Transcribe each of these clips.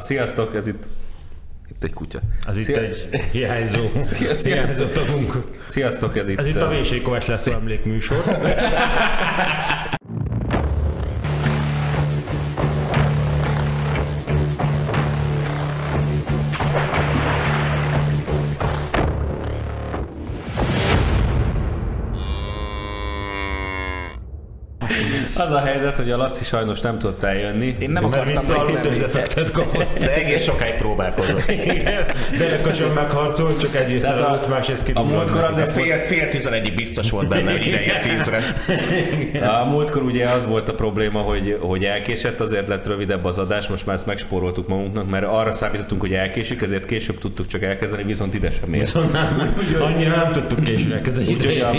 Sziasztok, ez itt itt egy kutya. Az itt Szia- egy hiányzó, Szia- szia- hiányzó tagunk. Sziasztok, ez itt... Ez itt a Véség Kovács lesz emlékműsor. helyzet, hogy a Laci sajnos nem tudott eljönni. Én nem Mert akartam kapott. De egész sokáig próbálkozott. Derekason megharcolt, csak egyrészt Tehát a- előtt, másrészt A kidugott. múltkor neki. azért Fél, fél tizenegyig biztos volt benne, hogy ideje tízre. A múltkor ugye az volt a probléma, hogy, hogy elkésett, azért lett rövidebb az adás, most már ezt megspóroltuk magunknak, mert arra számítottunk, hogy elkésik, ezért később tudtuk csak elkezdeni, viszont ide sem ért. Nem, annyira nem tudtuk későn elkezdeni. Úgyhogy a.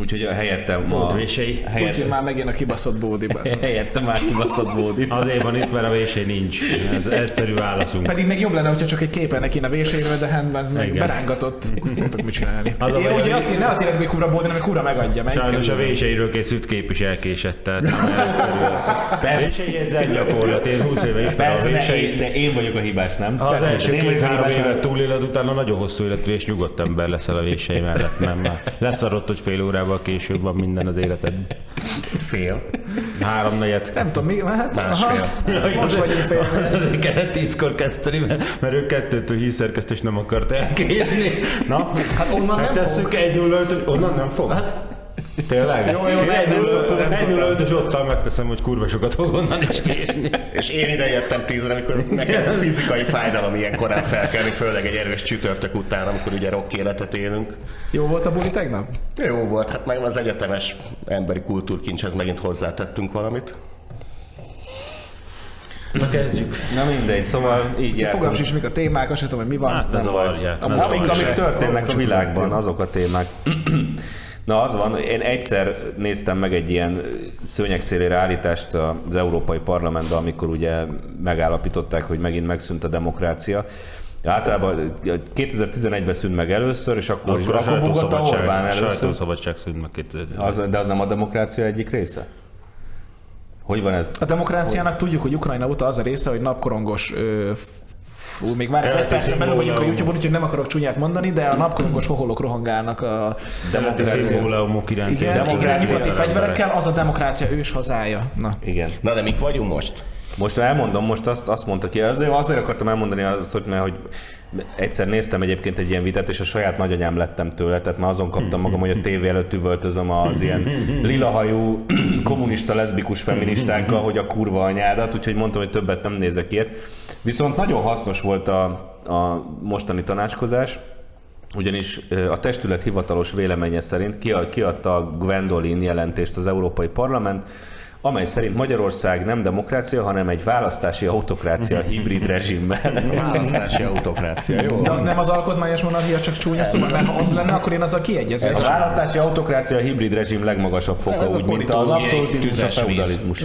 úgyhogy a helyettem a, Pótvései. Úgyhogy helyett, már megint a kibaszott bódi. helyettem már kibaszott Bódi. Azért van itt, mert a vésé nincs. Ez egyszerű válaszunk. Pedig még jobb lenne, hogyha csak egy kép lenne kéne véséről, de hát ez meg Igen. berángatott. Nem tudok mit csinálni. Az a Én ugye azt, ne azt hogy kura bódi, hanem kura megadja. Meg Sajnos a véseiről készült kép is elkésett, tehát egyszerű az. Vései egy zen gyakorlat, én 20 éve ismerem Persze, a de én, de én vagyok a hibás, nem? Ha az Persze, első a két-három évet túléled, utána nagyon hosszú életű és nyugodt ember leszel a vései mellett, nem már. Leszarott, hogy fél órával később van minden az életed. Fél. Három negyed. Nem tudom, mi, hát, Másfél. aha, most vagyunk fél. Azért kellett tízkor kezdeni, mert, mert ő kettőtől hírszerkesztés nem akart elkérni. Na, Hát onnan nem megtesszük egy 0 onnan nem fog? Hát, Tényleg? Jó, jó, nem- nem szóltam, nem egy szóltam. 0 ös otthon megteszem, hogy kurva sokat fog onnan is késni. És én ide jöttem tízre, amikor nekem fizikai fájdalom ilyen korán felkelni, főleg egy erős csütörtök után, amikor ugye rock életet élünk. Jó volt a buli tegnap? Jó volt, hát meg az egyetemes emberi kultúrkincshez megint hozzátettünk valamit. Na kezdjük. Na mindegy, szóval így Fogalmas jártunk. is, mik a témák, azt sem tudom, hogy mi van. Hát a nem amik- Amik, amik történnek a világban, azok a témák. Na az van, én egyszer néztem meg egy ilyen szőnyegszélére állítást az Európai Parlamentben, amikor ugye megállapították, hogy megint megszűnt a demokrácia. Általában 2011-ben szűnt meg először, és akkor, is Akkor a akkor bukott a Orbán először. sajtószabadság szűnt meg itt. Az, de az nem a demokrácia egyik része? Hogy van ez? A demokráciának tudjuk, hogy Ukrajna óta az a része, hogy napkorongos ö, Fú, még már ez egy percen belül vagyunk a. YouTube-on, úgyhogy nem akarok csúnyát mondani, de a napkorongos hoholok rohangálnak a iránt. igen, igen, demokrácia nyugati emberek. fegyverekkel, az a demokrácia ős hazája. Na. Igen. Na de mik vagyunk most? Most elmondom, most azt, azt mondta ki, azért, azért akartam elmondani azt, hogy, mert hogy egyszer néztem egyébként egy ilyen vitát, és a saját nagyanyám lettem tőle, tehát már azon kaptam magam, hogy a tévé előtt üvöltözöm az ilyen lilahajú kommunista, leszbikus feministákkal, hogy a kurva anyádat, úgyhogy mondtam, hogy többet nem nézek ilyet. Viszont nagyon hasznos volt a, a mostani tanácskozás, ugyanis a testület hivatalos véleménye szerint kia- kiadta a Gwendolyn jelentést az Európai Parlament, amely szerint Magyarország nem demokrácia, hanem egy választási autokrácia hibrid rezsimmel. Választási autokrácia, jó? De az nem az alkotmányos monarchia, csak csúnya szó, mert ha az lenne, akkor én azzal kiegyezek. A választási autokrácia a hibrid rezsim legmagasabb foka, Ez úgy, mint az abszolutizmus a feudalizmus.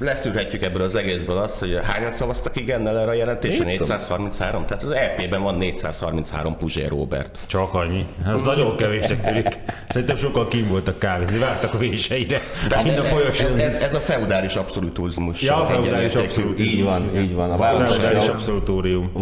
Leszűrhetjük ebből az egészből azt, hogy hányan szavaztak igennel erre a jelentésre? 433? Tehát az EP-ben van 433 Puzsér Robert. Csak annyi. Ez nagyon kevésnek tűnik. Szerintem sokan kim voltak kávézni, vártak a véseire. Mind a ez, folyosón. ez, ez, ez, a feudális abszolutizmus. Ja, a feudális abszolút. Így van, így van. A Választási abszolutórium. a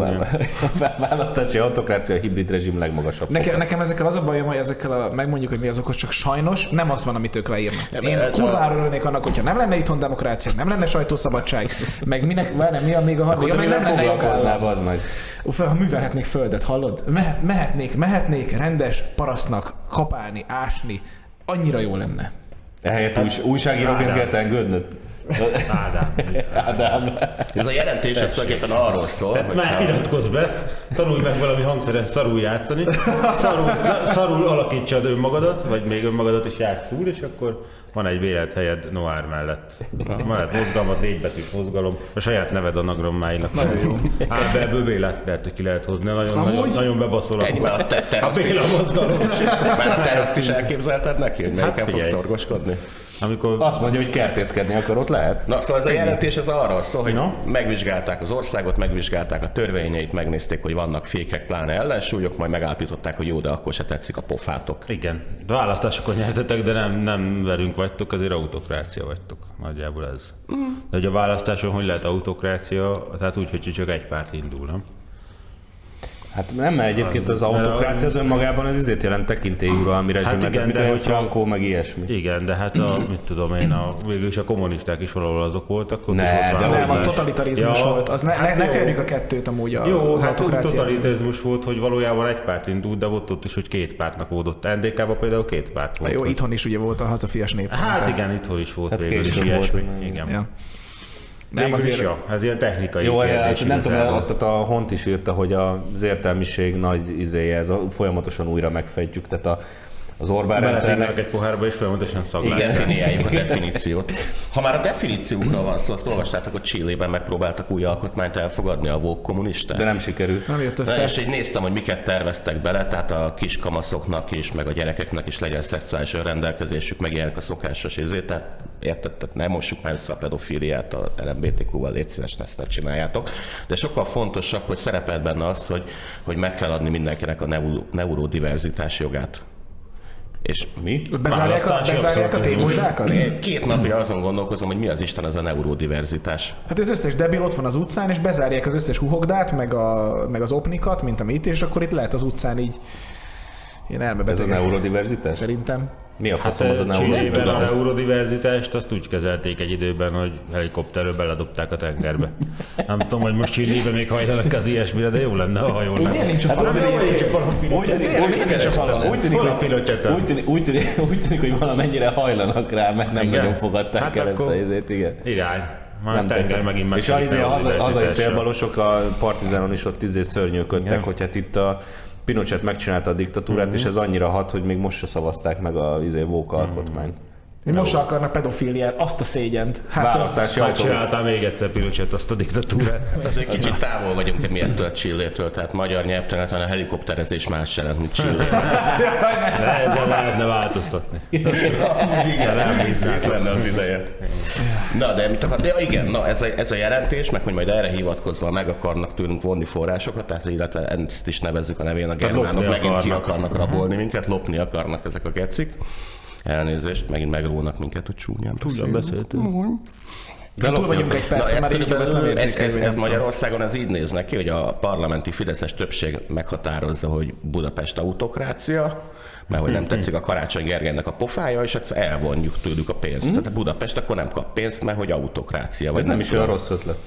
választási autokrácia a hibrid rezsim legmagasabb. Nekem, nekem ezekkel az a bajom, hogy ezekkel a, megmondjuk, hogy mi az okos, csak sajnos nem az van, amit ők leírnak. Én kurvára örülnék annak, hogyha nem lenne itthon demokrácia, nem lenne sajtószabadság, meg minek, várj, mi a még a Akkor harmadik, meg még nem foglalkoznál, az meg. Ufa, ha művelhetnék földet, hallod? Mehet, mehetnék, mehetnék rendes parasztnak kapálni, ásni. Annyira jó lenne. Ehelyett új, újságíróként kell engednöd. Ádám. Ádám. Ez a jelentés ez tulajdonképpen arról szól, hogy Már iratkozz be, tanulj meg valami hangszeren szarul játszani, szarul, szarul alakítsad önmagadat, vagy még önmagadat is játsz túl, és akkor van egy vélet helyed Noár mellett. Mellett mozgalmat, négy betűs mozgalom, a saját neved anagrammáinak. Nagyon jó. Hát ebből Bélát lehet, hogy ki lehet hozni, nagyon, nagyon, nagyon bebaszol már a te- a Béla is. mozgalom. Már a teraszt is elképzelted neki, hogy melyiken Hát fog figyelj. szorgoskodni? Amikor Azt mondja, hogy kertészkedni akar, ott lehet. Na, szóval ez a jelentés ez arról szól, hogy Na. megvizsgálták az országot, megvizsgálták a törvényeit, megnézték, hogy vannak fékek, pláne ellensúlyok, majd megállapították, hogy jó, de akkor se tetszik a pofátok. Igen, választásokon nyertetek, de nem, nem velünk vagytok, azért autokrácia vagytok. Nagyjából ez. De hogy a választáson hogy lehet autokrácia, tehát úgy, hogy csak egy párt indul, nem? Hát nem, mert egyébként az autokrácia az önmagában az izét jelent tekintélyű uralmi rezsimet, igen, hát mint de hogyha- Frankó, meg ilyesmi. Igen, de hát a, mit tudom én, a, végül is a kommunisták is valahol azok voltak. Ott Ne, volt de választás. Nem, az totalitarizmus Ja, volt. Az ne, hát ne, ne jó. a kettőt amúgy a, Jó, az hát autokrácia. totalitarizmus volt, hogy valójában egy párt indult, de volt ott is, hogy két pártnak ódott. NDK-ban például két párt volt. Jó, hogy- itthon is ugye volt a hazafias nép. Hát igen, itthon is volt Hát végül is ilyesmi. volt, Igen. Ja. Nem azért... ja, ez ilyen technikai Jó, kérdés hát nem tudom, ott a Hont is írta, hogy az értelmiség nagy izéje, ez a, folyamatosan újra megfejtjük, tehát a, az Orbán rendszernek egy pohárba és folyamatosan szaglás. Definiáljuk a definíciót. Ha már a definíciókról van szó, azt olvastátok, hogy Csillében megpróbáltak új alkotmányt elfogadni a vók kommunisták. de nem sikerült. Nem jött Na, össze. és így néztem, hogy miket terveztek bele, tehát a kis kamaszoknak is, meg a gyerekeknek is legyen szexuális rendelkezésük, meg ilyenek a szokásos izé, tehát érted, tehát nem mossuk már össze a pedofíliát a LMBTQ-val, légy szíves, ezt ne csináljátok. De sokkal fontosabb, hogy szerepel benne az, hogy, hogy meg kell adni mindenkinek a neuro, neurodiverzitás jogát. És Mi? Bezárják a, bezárják a én két napja azon gondolkozom, hogy mi az Isten ez a neurodiverzitás. Hát az összes debil ott van az utcán, és bezárják az összes huhogdát, meg, a, meg az opnikat, mint amit, és akkor itt lehet az utcán így ilyen Ez a elmebetegek. neurodiverzitás? Szerintem. Mi a Hát faszom az a Csillében a neurodiverzitás? neurodiverzitást azt úgy kezelték egy időben, hogy helikopterről beledobták a tengerbe. Nem tudom, hogy most Csillében még hajlanak az ilyesmire, de jó lenne, ha jól Miért nincs a falon? Úgy tűnik, hogy- úgy tűnik, úgy tűnik, hogy valamennyire hajlanak rá, mert nem nagyon fogadták Hát el ezt a izét, igen. Irány. Már Nem tenger tetszett. megint meg. És az, a hazai, szélbalosok a partizánon is ott izé szörnyűködtek, hogy hát itt a Pinochet megcsinálta a diktatúrát, Mhm. és ez annyira hat, hogy még most se szavazták meg a izé, Vók alkotmányt. Hogy most se akarnak pedofiliát, azt a szégyent. Hát Választási autó. Megcsináltál még egyszer Pinochet azt a diktatúrát. Azért kicsit távol vagyunk mi ettől a Csillétől, tehát magyar nyelvterületen a helikopterezés más jelent, mint Csillé. Ezzel lehetne változtatni. Igen, nem bíznák. lenne az ideje. Na, de mit akar? De igen, na, ez, a, ez a jelentés, meg hogy majd erre hivatkozva meg akarnak tőlünk vonni forrásokat, tehát illetve ezt is nevezzük a nevén a germánok, megint ki akarnak. akarnak rabolni minket, lopni akarnak ezek a gecik. Elnézést, megint megrónak minket, hogy csúnyán Ugyan beszéltünk. túl vagyunk egy Na, perc, ez, már így jobb, ezt nem körülbelül- ez, ez, ez nem. Magyarországon ez így néz neki, hogy a parlamenti fideszes többség meghatározza, hogy Budapest autokrácia, mert hogy nem tetszik a Karácsony Gergelynek a pofája, és egyszer elvonjuk tőlük a pénzt. Tehát a Budapest akkor nem kap pénzt, mert hogy autokrácia. Vagy Ez nem is tudom. olyan rossz ötlet.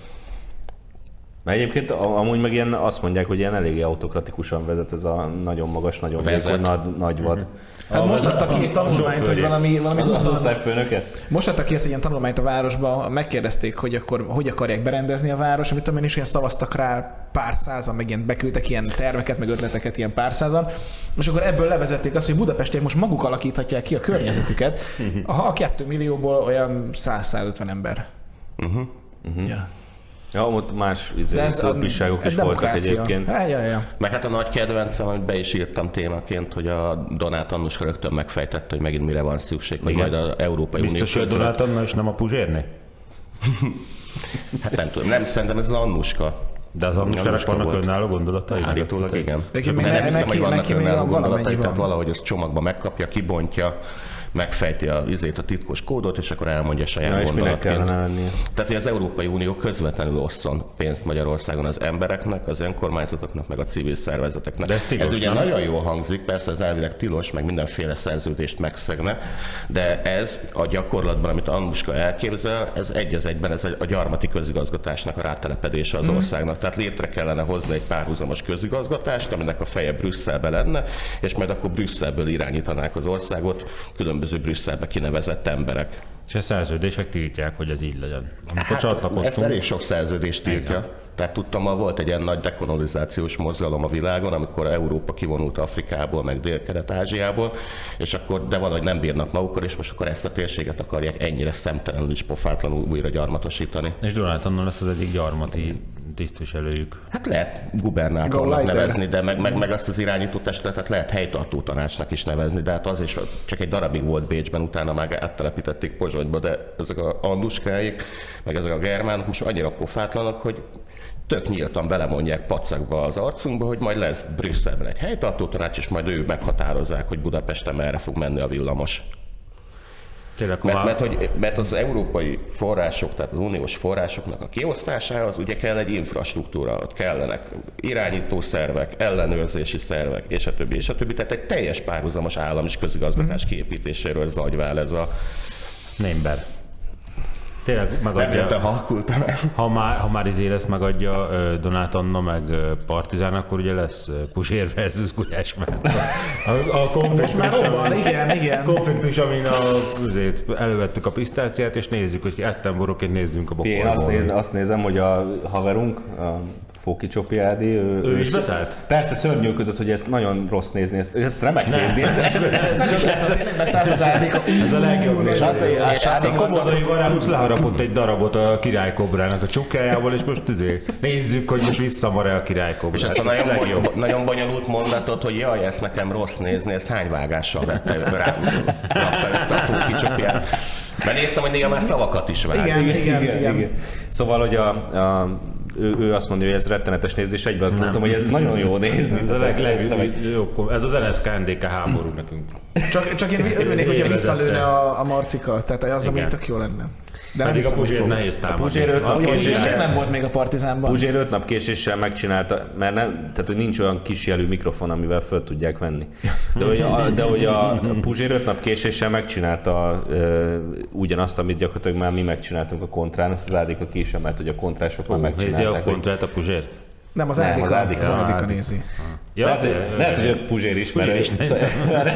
Mert egyébként amúgy meg ilyen azt mondják, hogy ilyen eléggé autokratikusan vezet ez a nagyon magas, nagyon vékony nagy, nagy vad. Hát most adtak ki egy tanulmányt, hogy valami, valami Az az 20 osztályfőnöket? Most adtak ki ezt egy ilyen tanulmányt a városba, megkérdezték, hogy akkor hogy akarják berendezni a város, amit tudom én is ilyen szavaztak rá pár százan, meg ilyen beküldtek ilyen terveket, meg ötleteket ilyen pár százan, és akkor ebből levezették azt, hogy Budapestiek most maguk alakíthatják ki a környezetüket, ha a 2 millióból olyan 100-150 ember. Uh-huh. Ja. Ja, ott más izé, ez, klubbiságok is voltak demokrácia. egyébként. Ja, ja, ja. Meg hát a nagy kedvencem, amit be is írtam témaként, hogy a Donát Annuska rögtön megfejtette, hogy megint mire van szükség, hogy Igen. majd az Európai Biztos, hogy Unió a. Donát Anna és nem a Puzsérné? Hát nem tudom, nem szerintem ez az Annuska. De az Anuskának vannak volt. önálló gondolatai? Állítólag igen. Neki még- nem hiszem, neki- hogy vannak önálló gondolatai, tehát valahogy az csomagba megkapja, kibontja, megfejti a, izét, a titkos kódot, és akkor elmondja saját Ja, és gondolatként. kellene lennie? Tehát, hogy az Európai Unió közvetlenül osszon pénzt Magyarországon az embereknek, az önkormányzatoknak, meg a civil szervezeteknek. De ez tilos, ez ugye nem? nagyon jól hangzik, persze ez elvileg tilos, meg mindenféle szerződést megszegne, de ez a gyakorlatban, amit Annuska elképzel, ez egy az egyben, ez a gyarmati közigazgatásnak a rátelepedése Mhm. az országnak. Tehát létre kellene hozni egy párhuzamos közigazgatást, aminek a feje Brüsszelbe lenne, és majd akkor Brüsszelből irányítanák az országot különböző Brüsszelbe kinevezett emberek. És a szerződések tiltják, hogy ez így legyen. Amikor Hát, ezt csatlakoztunk, elég sok szerződés tiltja. Tehát tudtam, ma volt egy ilyen nagy dekolonizációs mozgalom a világon, amikor Európa kivonult Afrikából, meg Dél-Kelet-Ázsiából, és akkor, de valahogy nem bírnak magukkal, és most akkor ezt a térséget akarják ennyire szemtelenül és pofátlanul újra gyarmatosítani. és Donát Anna lesz az egyik gyarmati tisztviselőjük. Hát lehet gubernátornak nevezni, de meg, meg, meg azt az irányító testetet lehet helytartó tanácsnak is nevezni, de hát az is csak egy darabig volt Bécsben, utána meg áttelepítették Pozsonyba, de ezek a anduskáik, meg ezek a germánok most annyira pofátlanak, hogy tök nyíltan belemondják pacakba az arcunkba, hogy majd lesz Brüsszelben egy helytartó tanács, és majd ők meghatározzák, hogy Budapesten merre fog menni a villamos. Tényleg, Mert, mert, hogy, mert az európai források, tehát az uniós forrásoknak a kiosztásához ugye kell egy infrastruktúra, ott kellenek irányító szervek, ellenőrzési szervek, és a többi, és a többi. Tehát egy teljes párhuzamos állam és közigazgatás kiépítéséről zagyvál ez a... Némber. Tényleg Nem megadja, értem, halkultam el. ha már, ha már izé lesz megadja Donát Anna meg Partizán, akkor ugye lesz ö, Puzsér versus Gulyás mert a, a konfliktus, már robban, igen, igen. konfliktus, amin a, azért elővettük a pisztáciát, és nézzük, hogy ettem borokként nézzünk a Én bokorból. azt, néz, azt nézem, hogy a haverunk, a Fóki Csopi Ádi, ő, Ő is beszállt? Persze szörnyűködött, hogy ez nagyon rossz nézni, ezt, ezt remek nézni. Ezt, ezt, ezt, Ezt nem is lehet, tényleg beszállt az Ádéka. Ez a legjobb. és azt, és azt Ádi a Komodai Varábusz leharapott egy darabot a királykobrának a csukkájából, és most izé, nézzük, hogy most visszamar-e a királykobra. És ezt a nagyon, bony- nagyon bonyolult mondatot, hogy jaj, ezt nekem rossz nézni, ezt hány vágással vette rám, rakta össze a fókicsopját. Mert néztem, hogy néha már szavakat is vág. Igen, igen, igen. Szóval, hogy a, a, ő, ő, azt mondja, hogy ez rettenetes nézni, és egyben azt mondtam, hogy ez nagyon jó nézni. Ez a leg, jó, ez az NSK NDK háború nekünk. Csak, csak én örülnék, hogyha visszalőne a, a marcika, tehát az, ami tök jó lenne. De nem Pedig a hiszem, hogy Puzsér nehéz támadni. Puzsér öt nap Jó, késéssel- nem volt még a partizánban. Puzsér öt nap késéssel megcsinálta, mert nem, tehát hogy nincs olyan kis jelű mikrofon, amivel föl tudják venni. De hogy a, de hogy a Puzsér öt nap késéssel megcsinálta ö, ugyanazt, amit gyakorlatilag már mi megcsináltunk a kontrán, azt az Ádika ki sem, mert hogy a kontrások már Nézi a kontrát a Puzsér. Nem, az Ádika. az Ádika. Az Ádika nézi. Ja, Lehet, hogy, lehet, hogy ő Puzsér is, mert, is, mert,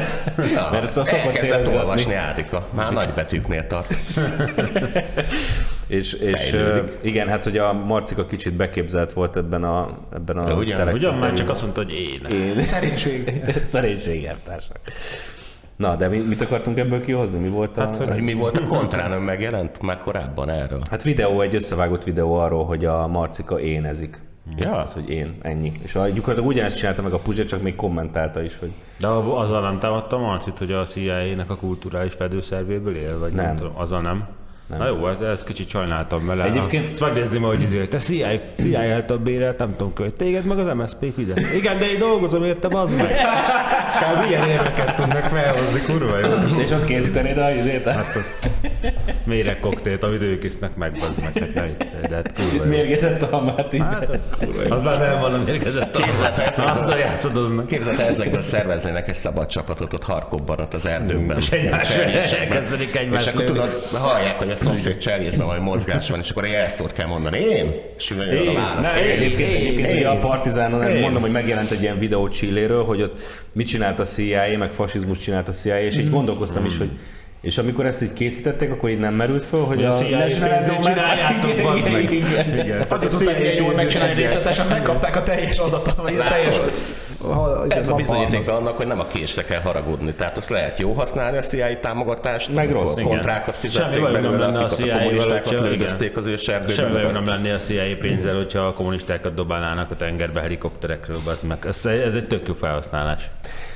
mert, a szokott célozgatni. olvasni Ádika. Már nagy betűknél tart. És, és Fejlődik. igen, hát hogy a Marcika kicsit beképzelt volt ebben a, ebben a Ja, ugyan, Ugyan már csak azt mondta, hogy én. Én. Szerénység. Szerénység, elvtársak. Na, de mi, mit akartunk ebből kihozni? Mi volt a... Hát, hogy- mi volt a kontrán, ön megjelent már korábban erről? Hát videó, egy összevágott videó arról, hogy a Marcika énezik. Ja. Az, hogy én, ennyi. És a, gyakorlatilag ugyanezt csinálta meg a Puzsér, csak még kommentálta is, hogy De azzal nem támadta Marcit, hogy a CIA-nek a kulturális fedőszervéből él? Vagy nem. Nem. tudom, azzal nem? Nem. Na jó, ez, ez kicsit sajnáltam vele. Egyébként- Ezt megnézném, hogy izé, te CIA, CIA által bérelt, nem tudom, hogy téged meg az MSZP fizet. Igen, de én dolgozom érte, az meg. Kb. ilyen érveket tudnak felhozni, kurva jó. És ott készítenéd a izét? Hát az méreg koktélt, amit ők isznek meg, az meg, hát ne viccelj, de hát kurva jó. Mérgezett almát így. Hát az kurva jó. Az már nem van a mérgezett ezekből- Azzal játszadoznak. Képzeld, el, ezekből szerveznének egy szabad csapatot ott Harkobban, ott az erdőkben. És egymás- És egymást akkor tudod, hallják, hogy a szomszéd cserjésben valami mozgás van, és akkor ezt ott kell mondani. Én? És jön a Én? válasz. Egyébként, egyébként Én. ugye a Partizánon, Én. mondom, hogy megjelent egy ilyen videó Csilléről, hogy ott mit csinált a CIA, meg fasizmus csinált a CIA, és így gondolkoztam is, hogy és amikor ezt így készítették, akkor így nem merült föl, hogy a a, National csináljátok, Igen, bazd meg. igen, igen. Igen. Azért tudták ilyen jól megcsinálni részletesen, megkapták a teljes adatot, vagy a Látod? Teljes... Ez a bizonyíték annak, hogy nem a késre kell haragudni. Tehát azt lehet jó használni a CIA támogatást, Meg rossz, igen. kontrákat Semmi fizették nem belőle, lenne a akiket a kommunistákat lődözték az őserdőben. Semmi bajom nem lenné a CIA pénzzel, hogyha a kommunistákat dobálnának a tengerbe helikopterekről, az meg. Ez, ez egy tök jó felhasználás.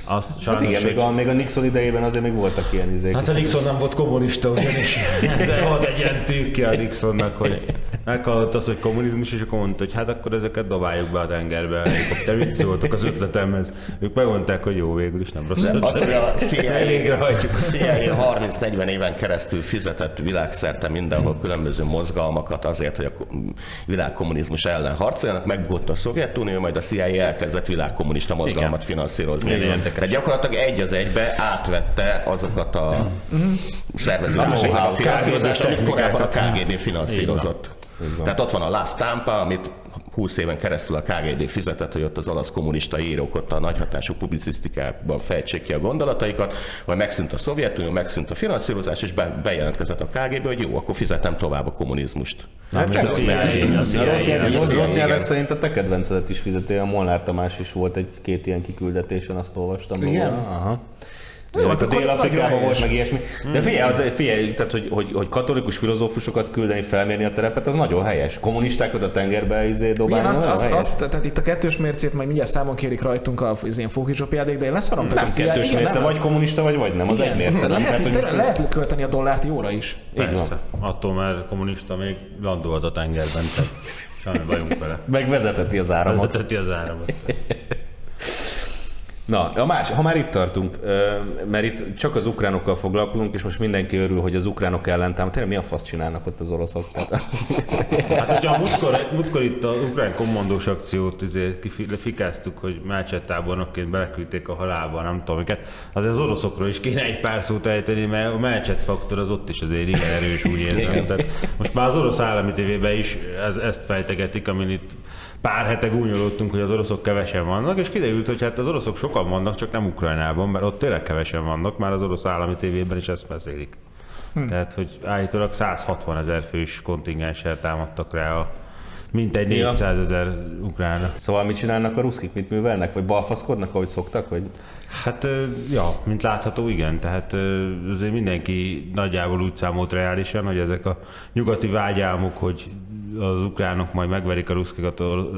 Azt Hát sajnos, igen, még a, még a Nixon idejében azért még voltak ilyen izék. Hát a Nixon nem volt kommunista, ugyanis ez volt egy ilyen tűkje a Nixonnak, hogy meghallott az, hogy kommunizmus, és akkor mondta, hogy hát akkor ezeket dobáljuk be a tengerbe, a helikopter. Mit szóltok az ötletemhez? Ők megmondták, hogy jó, végül is nem rossz. Az, hogy a CIA, Végrehajtjuk. a CIA 30-40 éven keresztül fizetett világszerte mindenhol különböző mozgalmakat azért, hogy a ko- világkommunizmus ellen harcoljanak, megbukott a Szovjetunió, majd a CIA elkezdett világkommunista mozgalmat finanszírozni. Igen, érdekes. De gyakorlatilag egy az egybe átvette azokat a szerveződéseknek a know-how, finanszírozást, amit korábban a. KGB finanszírozott. Tehát ott van a Last Tampa, amit 20 éven keresztül a KGB fizetett, hogy ott az olasz kommunista írók ott a nagyhatású publicisztikában fejtsék ki a gondolataikat, vagy megszűnt a Szovjetunió, megszűnt a finanszírozás, és be, bejelentkezett a KGB, hogy jó, akkor fizetem tovább a kommunizmust. Nem, Csak rossz, nyelvek, szerint a te kedvencedet is fizeti, a Molnár Tamás is volt egy-két ilyen kiküldetésen, azt olvastam. Igen? Aha. Jó, hát a Dél-Afrikában volt meg ilyesmi. De figyelj, az, figyelj tehát, hogy, hogy, hogy, katolikus filozófusokat küldeni felmérni a terepet, az nagyon helyes. Kommunistákat a tengerbe izé dobálni, Igen, azt, azt, azt, tehát itt a kettős mércét majd mindjárt számon kérik rajtunk a, az ilyen fókizsopjáték, de én leszarom. nem tehát kettős igen, mérce, nem- vagy kommunista, vagy vagy nem, az igen, egy mérce. Nem? Lehet, Tehát, itt hogy lehet költeni a dollárt jóra is. Így van. Attól már kommunista még landolt a tengerben, tehát semmi bajunk vele. Meg vezeteti az áramot. Vezeteti az áramot. Na, a más, ha már itt tartunk, mert itt csak az ukránokkal foglalkozunk, és most mindenki örül, hogy az ukránok ellen támad. Tényleg mi a fasz csinálnak ott az oroszok? Hát hogyha múltkor, múltkor itt a ukrán kommandós akciót izé, kifi- fikáztuk, hogy Mácset tábornokként beleküldték a halálba, nem tudom miket, azért az oroszokról is kéne egy pár szót ejteni, mert a Mácset faktor az ott is azért igen erős, úgy érzem. Tehát most már az orosz állami tévében is ez, ezt fejtegetik, amin itt pár hete gúnyolódtunk, hogy az oroszok kevesen vannak, és kiderült, hogy hát az oroszok sokan vannak, csak nem Ukrajnában, mert ott tényleg kevesen vannak, már az orosz állami tévében is ezt beszélik. Hm. Tehát, hogy állítólag 160 ezer fős kontingenssel támadtak rá a mintegy Ja. 400 ezer ukránra. szóval mit csinálnak a ruszkik, mit művelnek? Vagy balfaszkodnak, ahogy szoktak? Vagy... Hát, ja, mint látható, igen. Tehát azért mindenki nagyjából úgy számolt reálisan, hogy ezek a nyugati vágyálmok, hogy az ukránok majd megverik a ruszkikat a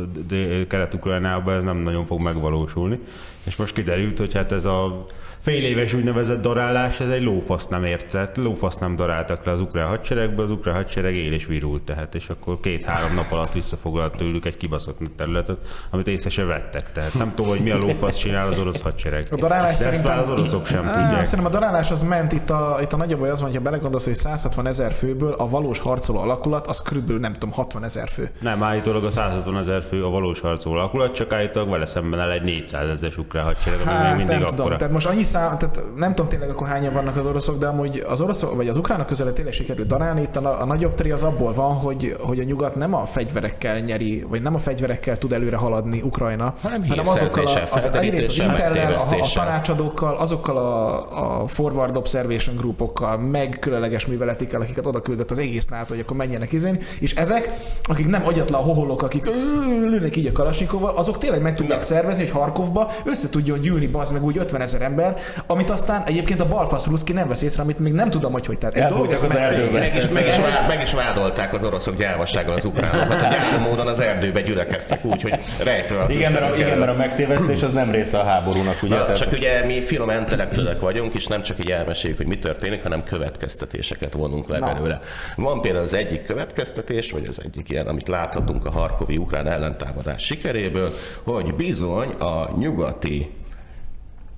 kelet-ukrajnába, ez nem nagyon fog megvalósulni. És most kiderült, hogy hát ez a fél éves úgynevezett darálás, ez egy lófasz nem ért, tehát lófasz nem daráltak le az ukrán hadseregbe, az ukrán hadsereg él és virult tehát, és akkor két-három nap alatt visszafoglalt tőlük egy kibaszott területet, amit észre se vettek. Tehát nem tudom, hogy mi a lófasz csinál az orosz hadsereg. A darálás De szerintem... az oroszok sem Á, tudják. Szerintem a darálás az ment, itt a, itt a nagyobb baj az van, hogyha belegondolsz, hogy 160 ezer főből a valós harcoló alakulat, az körülbelül nem tudom, 60 ezer fő. Nem, állítólag a 160 ezer fő a valós harcoló alakulat, csak állítólag vele szemben el egy 400 ezeres ukrán hadsereg, ami még Hát mindig nem tudom, akkora. tehát most annyi szám, tehát nem tudom tényleg akkor hányan vannak az oroszok, de amúgy az oroszok, vagy az ukránok között tényleg sikerült darálni, itt a, a nagyobb tri az abból van, hogy, hogy a nyugat nem a fegyverekkel nyeri, vagy nem a fegyverekkel tud előre haladni Ukrajna, Hanem hanem azokkal a, az, egyrészt az Intellel, a, a tanácsadókkal, azokkal a, a forward observation groupokkal, meg különleges műveletikkel, akiket oda küldött az egész NATO, hogy akkor menjenek izén, és ezek, akik nem agyatlan hoholok, akik "Ö, lőnek így a Kalasnyikovval, azok tényleg meg tudják szervezni, hogy Harkovba össze tudjon gyűlni bazd meg úgy 50 ezer ember, amit aztán egyébként a balfasz ruszki nem vesz észre, amit még nem tudom, hogy hogy. Tehát egy dolog, ez az meg- erdőbe. Meg is, meg, is, meg is vádolták az oroszok gyávasággal az ukránokat, hogy gyáva módon az erdőbe gyülekeztek úgy, hogy rejtve az Igen, mert a, igen, mert a megtévesztés az nem része a háborúnak, ugye? Na, Tehát- csak ugye mi finom intellektuelek vagyunk, és nem csak így elmeséljük, hogy mi történik, hanem következtetéseket vonunk le belőle. Van például az egyik következtetés, vagy az egyik ilyen, amit láthatunk a harkovi ukrán ellentámadás sikeréből, hogy bizony a nyugati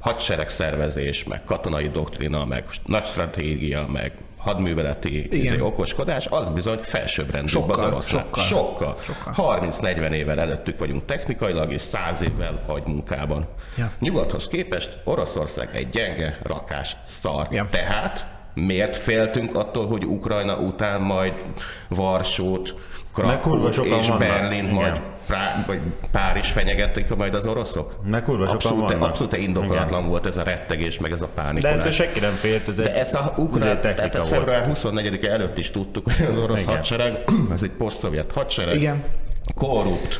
hadseregszervezés, meg katonai doktrina, meg nagy stratégia, meg hadműveleti izé, okoskodás, az bizony felsőbbrendű Sokkal, az oroszlán. sokkal. sokkal. 30-40 évvel előttük vagyunk technikailag, és 100 évvel agymunkában. Ja. Nyugathoz képest Oroszország egy gyenge, rakás szar. Ja. Tehát miért féltünk attól, hogy Ukrajna után majd Varsót, Krakót és Igen. majd Prá- vagy Párizs fenyegették majd az oroszok? Mert kurva abszolút, vannak. abszolút indokolatlan volt ez a rettegés, meg ez a De pánikolás. ettől senki nem félt, ez egy De ezt a ez ukrán, tehát technika ezt február 24-e előtt is tudtuk, hogy az orosz Igen. hadsereg, ez egy poszt-szovjet hadsereg, Igen. korrupt,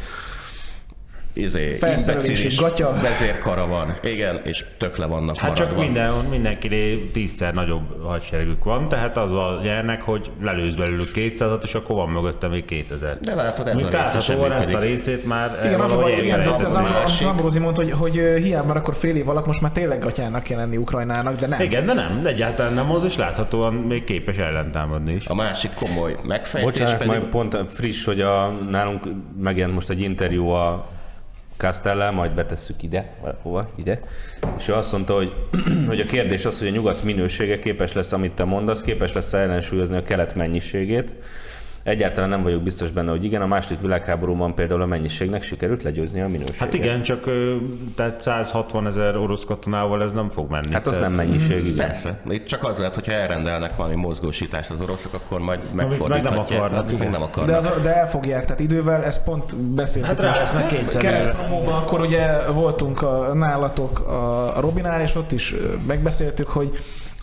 izé, Felszerelési imbecilis gatya. vezérkara van, igen, és tök le vannak Hát csak minden, mindenkiné tízszer nagyobb hadseregük van, tehát az a nyernek, hogy lelősz belőlük 200-at, és akkor van mögötte még 2000. De látod, ez Mint a része sem láthatóan ezt a részét már Igen, az a baj, igen, de az, az, Ambrózi mondta, hogy, hogy hiába már akkor fél év alatt most már tényleg gatyának kell lenni Ukrajnának, de nem. Igen, de nem, de egyáltalán nem az, és láthatóan még képes ellentámadni is. A másik komoly megfejtés Bocsánat, pedig... majd pont friss, hogy a, nálunk megjelent most egy interjú a Castellel, majd betesszük ide, valahova, ide, és ő azt mondta, hogy, hogy a kérdés az, hogy a nyugat minősége képes lesz, amit te mondasz, képes lesz ellensúlyozni a kelet mennyiségét. Egyáltalán nem vagyok biztos benne, hogy igen, a második világháborúban például a mennyiségnek sikerült legyőzni a minőséget. Hát igen, csak tehát 160 ezer orosz katonával ez nem fog menni. Hát az tehát, nem mennyiség, igen. Persze, itt csak az lehet, hogyha elrendelnek valami mozgósítást az oroszok, akkor majd meg nem akarnak, meg nem De, akarnak. az, de elfogják, tehát idővel, ezt pont beszéltük Hát rá lesznek kényszerülve. keresztpromóban, akkor ugye voltunk a, nálatok a, Robinál, és ott is megbeszéltük, hogy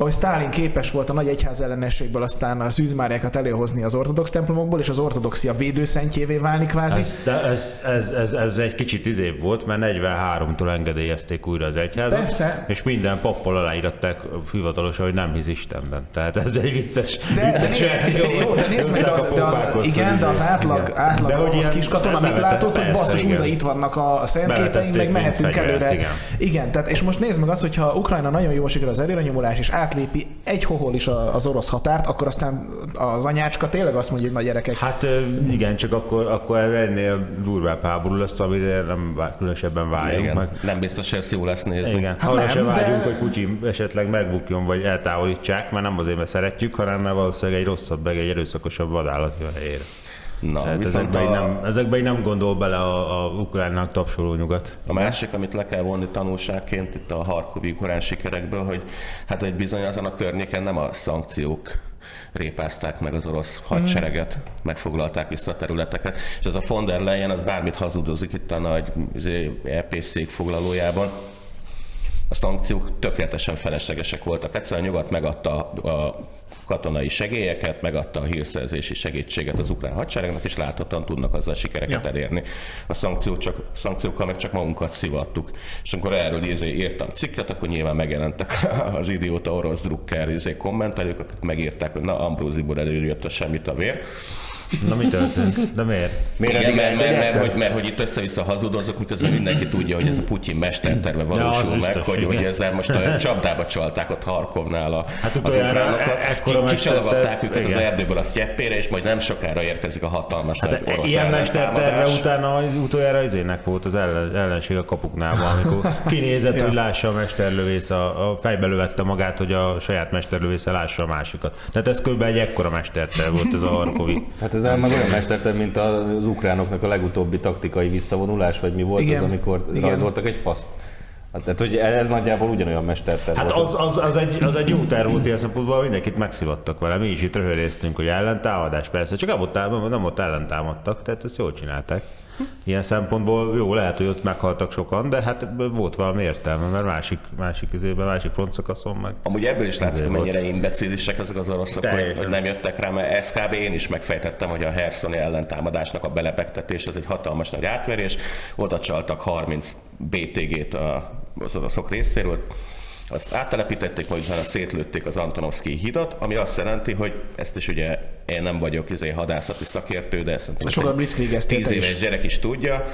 ahogy Stalin képes volt a nagy egyház ellenességből aztán a szűzmáriákat előhozni az ortodox templomokból, és az ortodoxia védőszentjévé válni kvázi. Ez, de ez, ez, ez, ez, egy kicsit izébb volt, mert 43-tól engedélyezték újra az egyházat, Persze. és minden pappal aláíratták hivatalosan, hogy nem hisz Istenben. Tehát ez egy vicces, De, nézd, jó, de nézd meg, az, de igen, de az átlag, Igen. átlag De orosz ilyen kis katona mit bevetett- látott, hogy basszus, újra itt vannak a szentképeink, meg mehetünk előre. igen. igen, tehát és most nézd meg azt, hogyha Ukrajna nagyon jól sikerül az előrenyomulás, és átlépi egy hohol is az orosz határt, akkor aztán az anyácska tényleg azt mondja, hogy na gyerekek, Hát igen, csak akkor, akkor ez ennél durvább háború lesz, amire nem különösebben váljunk Igen, meg. nem biztos, hogy ezt jó lesz nézni. Igen, Hát arra nem, se de- vágyunk, hogy Putyin esetleg megbukjon, vagy eltávolítsák, mert nem azért, mert szeretjük, hanem mert valószínűleg egy rosszabb, meg egy erőszakosabb vadállat jön helyére. Na, Tehát ezekbe, így a, nem, ezekbe így nem gondol bele a, a ukránnak tapsoló nyugat. A másik, amit le kell vonni tanulságként itt a Harkovi ukrán sikerekből, hogy hát egy bizony azon a környéken nem a szankciók répázták meg az orosz hadsereget, megfoglalták vissza a területeket, és ez a von der Leyen az bármit hazudozik itt a nagy izé, EP szék foglalójában, a szankciók tökéletesen feleslegesek voltak. Egyszerűen a nyugat megadta a katonai segélyeket, megadta a hírszerzési segítséget az ukrán hadseregnek, és láthatóan tudnak azzal sikereket Ja. elérni. A szankciók csak, szankciókkal meg csak magunkat szivattuk. És amikor erről izé írtam cikket, akkor nyilván megjelentek az idióta orosz drukker izé kommentelők, akik megírták, hogy na Ambróziból előjött a semmit a vér. Na mi történt? De miért? Miért Igen, mert, mert, mert, hogy, mert hogy itt össze-vissza hazudozok, miközben mindenki tudja, hogy ez a Putyin mesterterve az valósul meg, biztos, hogy, hogy ezzel most a csapdába csalták ott Harkovnál a, Hát az ukránokat. e- kicsalogatták őket az erdőből a sztyeppére, és majd nem sokára érkezik a hatalmas Hát nagy orosz ilyen mesterterve utána az utoljára izének volt az ellen, ellenség a kapuknál, amikor kinézett, hogy lássa a mesterlövész, a, a fejbe lövette magát, hogy a saját mesterlövésze lássa a másikat. Tehát ez kb. egy ekkora mesterterv volt ez a Harkovi. Hát ez meg olyan mesterterv, mint az ukránoknak a legutóbbi taktikai visszavonulás, vagy mi volt Igen. az, amikor Igen. rajzoltak egy faszt. Hát, tehát, hogy ez nagyjából ugyanolyan mesterterv Hát az, az, az, egy, az egy jó terv volt ilyen szempontból, mindenkit megszivattak vele. Mi is itt röhöréztünk, hogy ellentámadás, persze, csak nem ott, nem ott ellentámadtak, tehát ezt jól csinálták. Ilyen szempontból jó, lehet, hogy ott meghaltak sokan, de hát volt valami értelme, mert másik, másik üzében, másik frontszakaszon meg. Amúgy ebből is látszik, hogy Ezért mennyire imbecilisek ezek az oroszok, hogy, hogy nem jöttek rá, mert SKB én is megfejtettem, hogy a Herszoni ellentámadásnak a belepegtetés, ez egy hatalmas nagy átverés, oda csaltak 30 BTG-t a- az oroszok részéről, azt áttelepítették, majd utána szétlőtték az Antonovszki hidat, ami azt jelenti, hogy ezt is ugye én nem vagyok izé hadászati szakértő, de szerintem ezt Sokat egy tíz éves is. gyerek is tudja,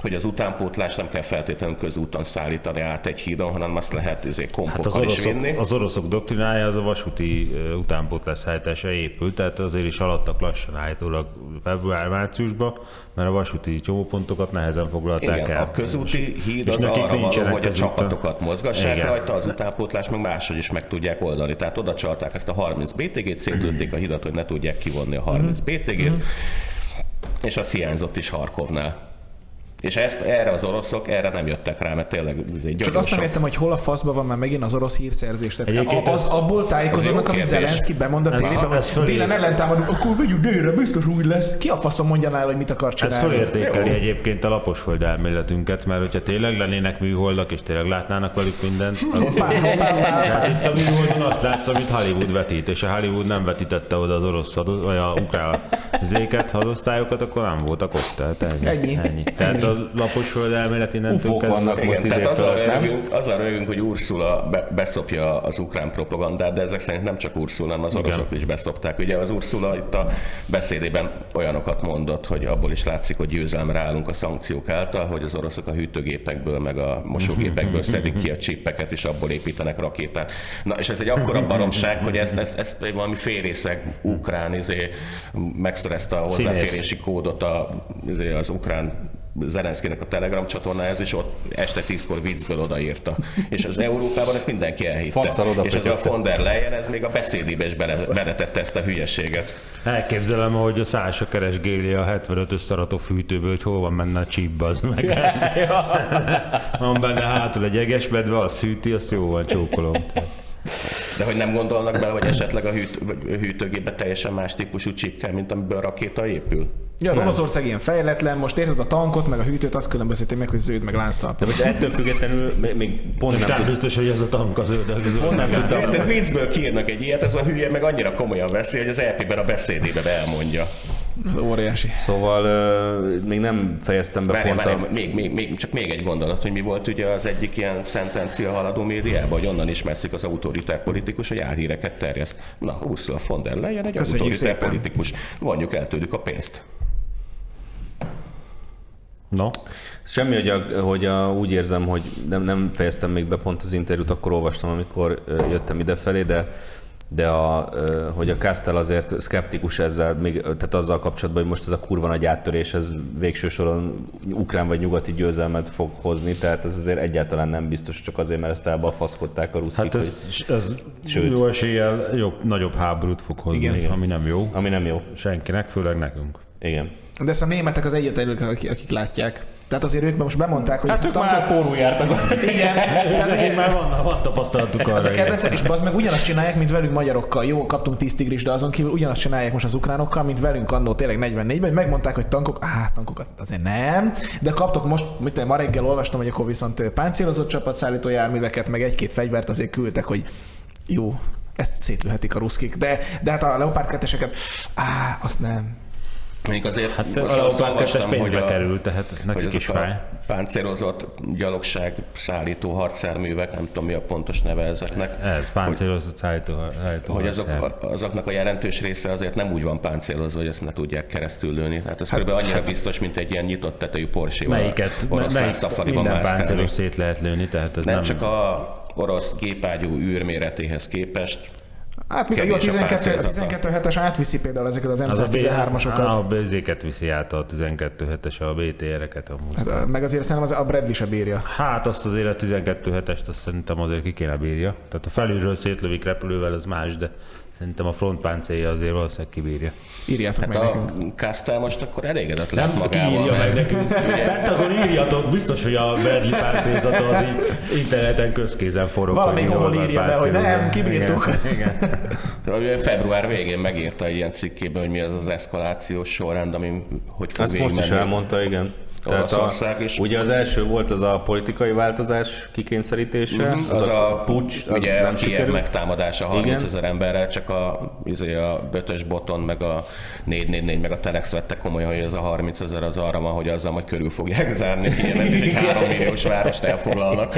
hogy az utánpótlás nem kell feltétlenül közúton szállítani át egy hídon, hanem azt lehet izé Hát az kompokkal is oroszok, vinni. az oroszok doktrinája az a vasúti utánpótlás szállításra épült, tehát azért is haladtak lassan állítólag február-márciusban, mert a vasúti csomópontokat nehezen foglalták Igen, el. a közúti híd az arra való, hogy a csapatokat mozgassák Igen. rajta, az utánpótlás meg máshogy is meg tudják oldani. Tehát oda csalták ezt a 30 BTG-t, szétlőtték a hidat, hogy ne tudják kivonni a 30 Mhm. BTG-t, és az hiányzott is Harkovnál. És ezt, erre az oroszok, erre nem jöttek rá, mert tényleg ez egy Csak azt nem értem, hogy hol a faszban van már megint az orosz hírszerzés. Tehát Egyébként a- az, ez- abból tájékozódnak, ez amit. Zelenszky bemond a Ez- tévében, ez hogy délen ellentámadunk, akkor vegyük délre, biztos úgy lesz. Ki a faszom mondja el, hogy mit akar Ez csinálni? fölértékeli Jó. egyébként a laposhold elméletünket, mert hogyha tényleg lennének műholdak, és tényleg látnának velük mindent. Hát itt a műholdon azt látsz, amit Hollywood vetít, és a Hollywood nem vetítette oda az orosz vagy a ukrán zéket, hadosztályokat, akkor nem voltak ott. Tehát ennyi. Ennyi. ennyi. Tehát a laposhold elmélet innentől Ufók vannak Igen, most izé tehát azzal fölött, nem? röhögünk, azzal röhögünk, hogy Ursula be, beszopja az ukrán propagandát, de ezek szerint nem csak Ursula, hanem az oroszok is beszopták. Ugye az Ursula itt a beszédében olyanokat mondott, hogy abból is látszik, hogy győzelmre állunk a szankciók által, hogy az oroszok a hűtőgépekből, meg a mosógépekből szedik ki a csippeket, és abból építenek rakétát. Na, és ez egy akkora baromság, hogy ezt, ezt, ezt valami félészeg ukrán izé, megszerezte a hozzáférési kódot a, izé, az ukrán Zelenszkinek a Telegram csatornájához, és ott este tízkor viccből odaírta. És az Európában ezt mindenki elhitte. Fasszal oda és ez a von der Leyen, ez még a beszédébe is bele, beletette ezt a hülyeséget. Elképzelem, ahogy a Szása keresgéli a 75-ös Szaratov hűtőből, hogy hol van benne a az meg. van benne hátul egy egesmedve, azt hűti, azt jó van, csókolom. De hogy nem gondolnak bele, hogy esetleg a hűt, vagy hűtőgépbe teljesen más típusú chip kell, mint amiből a rakéta épül? Ja, Oroszország ilyen fejletlen, most érted a tankot, meg a hűtőt, azt különbözíti meg, hogy zöld, meg lánctalp. De most ettől függetlenül még- még pont nem Nem tud, biztos, hogy ez a tank az ördög. pont nem tudtam, De viccből kiírnak egy ilyet, ez a hülye meg annyira komolyan veszi, hogy az LP-ben a beszédében elmondja. Óriási. Szóval ö, még nem fejeztem be Várj, pont várj, a... még, még, még, csak még egy gondolat, hogy mi volt ugye az egyik ilyen szentencia haladó médiában, hogy onnan ismerszik az autoritár politikus, hogy álhíreket terjeszt. Na, Ursula von der Leyen egy Köszönjük autoritár szépen. politikus. Vonjuk el tőlük a pénzt. No, Semmi, hogy, a, hogy a, úgy érzem, hogy nem, nem fejeztem még be pont az interjút, akkor olvastam, amikor jöttem idefelé, de de a, hogy a Kastel azért szkeptikus ezzel, még, tehát azzal kapcsolatban, hogy most ez a kurva nagy áttörés, ez végső soron ukrán vagy nyugati győzelmet fog hozni, tehát ez azért egyáltalán nem biztos, csak azért, mert ezt elbalfaszkodták a ruszkik, hát hogy, ez, ez Sőt. jó eséllyel jobb, nagyobb háborút fog hozni, Igen. Igen. ami nem jó. ami nem jó. Senkinek, főleg nekünk. Igen. De ezt a németek az egyetlenül, akik, akik látják. Tehát azért ők most bemondták, hogy Hát ők már pórul jártak. Igen, tehát ugye, már van, van tapasztalatuk arra. ez a igen. kedvencek, és az meg ugyanazt csinálják, mint velünk magyarokkal. Jó, kaptunk 10 tigris, de azon kívül ugyanazt csinálják most az ukránokkal, mint velünk annó tényleg 44-ben, hogy megmondták, hogy tankok, á, tankokat azért nem, de kaptok most, mit ma reggel olvastam, hogy akkor viszont páncélozott csapatszállító járműveket, meg egy-két fegyvert azért küldtek, hogy jó, ezt szétlőhetik a ruszkik, de, de hát a Leopard 2 á, azt nem. Mondjuk azért Hát most a azt Leopard 2 olvastam, pénzbe hogy a- kerül, tehát hogy nekik is fáj. páncélozott gyalogság szállító harcárművek, nem tudom mi a pontos neve ezeknek, Ez páncélozott szállító, szállító hogy azok, azoknak a jelentős része azért nem úgy van páncélozva, hogy ezt ne tudják keresztül lőni. Tehát ez kb. annyira biztos, mint egy ilyen nyitott tetejű porsche Melyiket, oroszlán melyik szafariban minden páncélos szét lehet lőni, tehát ez Nem nem, csak a orosz gépágyú űrméretéhez képest, Hát még a jó Kevés a 12, páncélzata. 12 hetes átviszi például ezeket az az a M113-asokat. A BZ-ket viszi át a 12 hetes a BTR-eket. Hát, meg azért szerintem az, a Bradley se bírja. Hát azt az élet 12 hetest azt szerintem azért ki kéne bírja. Tehát a felülről szétlövik repülővel, az más, de szerintem a frontpáncélja azért valószínűleg kibírja. Írjátok hát meg a nekünk. Kastel most akkor elégedett lett Nem magával. írja meg nekünk. Pentagon írjatok, biztos, hogy a Bradley páncélzata az így interneten közkézen forog. Valamelyik hol írja be, hogy nem, kibírtuk. Igen, igen. Február végén megírta egy ilyen cikkében, hogy mi az az eszkalációs sorrend, ami hogy fog Ezt most is elmondta, igen. Tehát a, Olaszország is. ugye az első volt az a politikai változás kikényszerítése, Mhm, az, a, pucs, az ugye nem a sikerült. megtámadása 30 Igen. ezer emberrel, csak a, izé a Bötös Boton, meg a 444, meg a Telex vette komolyan, hogy ez a 30 ezer az arra van, hogy azzal majd körül fogják zárni Kievet, és egy 3 milliós várost elfoglalnak.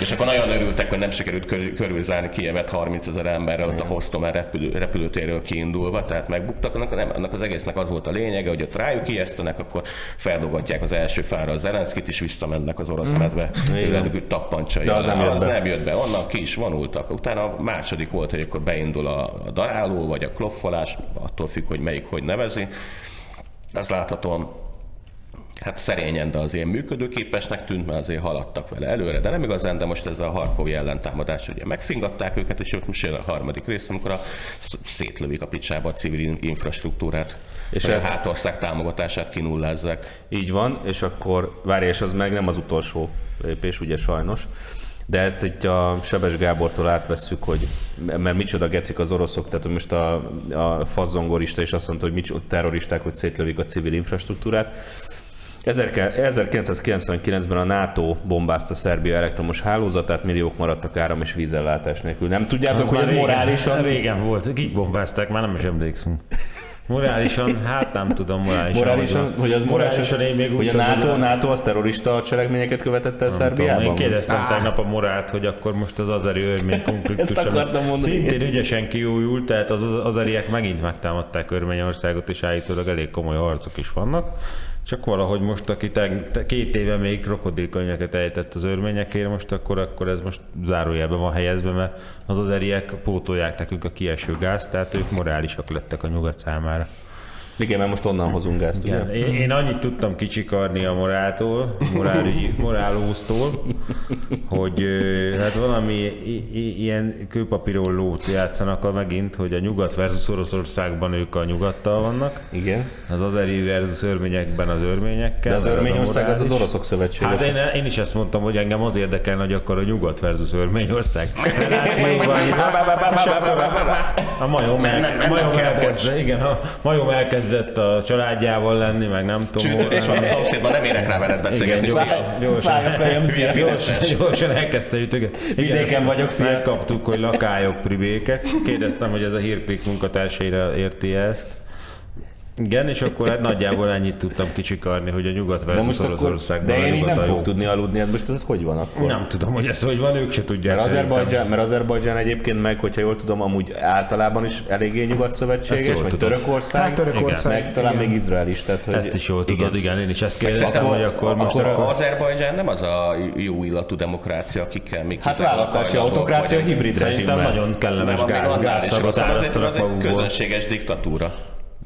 És akkor nagyon örültek, hogy nem sikerült körül, körülzárni Kievet 30 ezer emberrel, ott a Hostomel repülő, repülőtérről kiindulva, tehát megbuktak. Annak, nem, annak az egésznek az volt a lényege, hogy ott rájuk ijesztenek, akkor feldolgatják az első fára a Zelenszkit, és visszamennek az orosz medve Igen. öledögű tappancsai. De az nem jött az be. nem jött be, onnan ki is vonultak. Utána a második volt, hogy akkor beindul a, a daráló, vagy a kloffolás, attól függ, hogy melyik hogy nevezi. Ez láthatóan hát szerényen, de azért működőképesnek tűnt, mert azért haladtak vele előre, de nem igazán, de most ez a harkovi ellentámadás, ugye megfingatták őket, és ott most jön a harmadik rész, amikor a, sz- szétlövik a picsába a civil in- infrastruktúrát, És ez- hátország támogatását kinullázzák. Így van, és akkor várj, és az meg nem az utolsó lépés, ugye sajnos. De ezt itt a Sebes Gábortól átvesszük, hogy mert micsoda gecik az oroszok, tehát most a, a fazzongorista is azt mondta, hogy micsoda terroristák, hogy szétlövik a civil infrastruktúrát. 1999-ben a NATO bombázta Szerbia elektromos hálózatát, milliók maradtak áram és vízellátás nélkül. Nem tudjátok, Az hogy ez régen- morálisan Régen volt, kik bombázták, már nem is emlékszünk. Morálisan, hát nem tudom morálisan. Morálisan, hogy az morálisan, én még úgy hogy a NATO, hogy- NATO az terrorista cselekményeket követett el Nem tudom, Szerbiában? Én kérdeztem tegnap a Morát, hogy akkor most az azeri örmény konfliktus, Ezt akartam mondani. szintén ügyesen kiújult, tehát az az azeriek megint megtámadták Örményországot, és állítólag elég komoly harcok is vannak. Csak valahogy most, aki te, te két éve még krokodilkönyveket ejtett az örményekért, most akkor, akkor ez most zárójelben van helyezve, mert az azeriek pótolják nekünk a kieső gázt, tehát ők morálisak lettek a nyugat számára. Igen, mert most onnan hozunk gázt, ugye? Igen. Én, én annyit tudtam kicsikarni a moráltól, morálügyi, morálóztól, hogy hát valami i- i- ilyen kőpapíról lót játszanak a megint, hogy a nyugat versus Oroszországban ők a nyugattal vannak, Igen. az azeri versus örményekben az örményekkel. De az Örményország az az morális. oroszok szövetséges. Hát én, én is ezt mondtam, hogy engem az érdekel, hogy akkor a nyugat versus Örményország. Relációban, a majom, Nem, nem, el, nem, majom nem kell, elkezdett, igen, a majom elkezdett a családjával lenni, meg nem tudom. Csütörés van a szomszédban, nem érek rá veled Igen, beszélgetni. gyorsan, gyorsan, gyorsan, gyorsan elkezdte ütöget. Vidéken vagyok, szia. Megkaptuk, hogy lakályok pribékek. Kérdeztem, hogy ez a hírklik munkatársaira érti ezt. Igen, és akkor hát nagyjából ennyit tudtam kicsikarni, hogy a nyugat De versus most akkor, Oroszországban de én így nem fogok tudni aludni, hát most ez hogy van akkor? Nem tudom, hogy ez hogy van, ők se tudják. Mert szerintem. Azerbajdzsán, mert Azerbajdzsán egyébként meg, hogyha jól tudom, amúgy általában is eléggé nyugat szövetséges, vagy tudod. Törökország, Hát Törökország, meg talán igen. még Izrael is. Tehát, hogy Ezt is jól tudod, igen, én is ezt kérdeztem, Szerintem, hogy akkor most akkor akkor... Azerbajdzsán nem az a jó illatú demokrácia, akikkel mi Hát választási autokrácia hibrid Szerintem rezsimmel. nagyon kellemes Nem, ami gáz, annál is gázszagot rosszabb, azért árasztanak az egy magukból. közönséges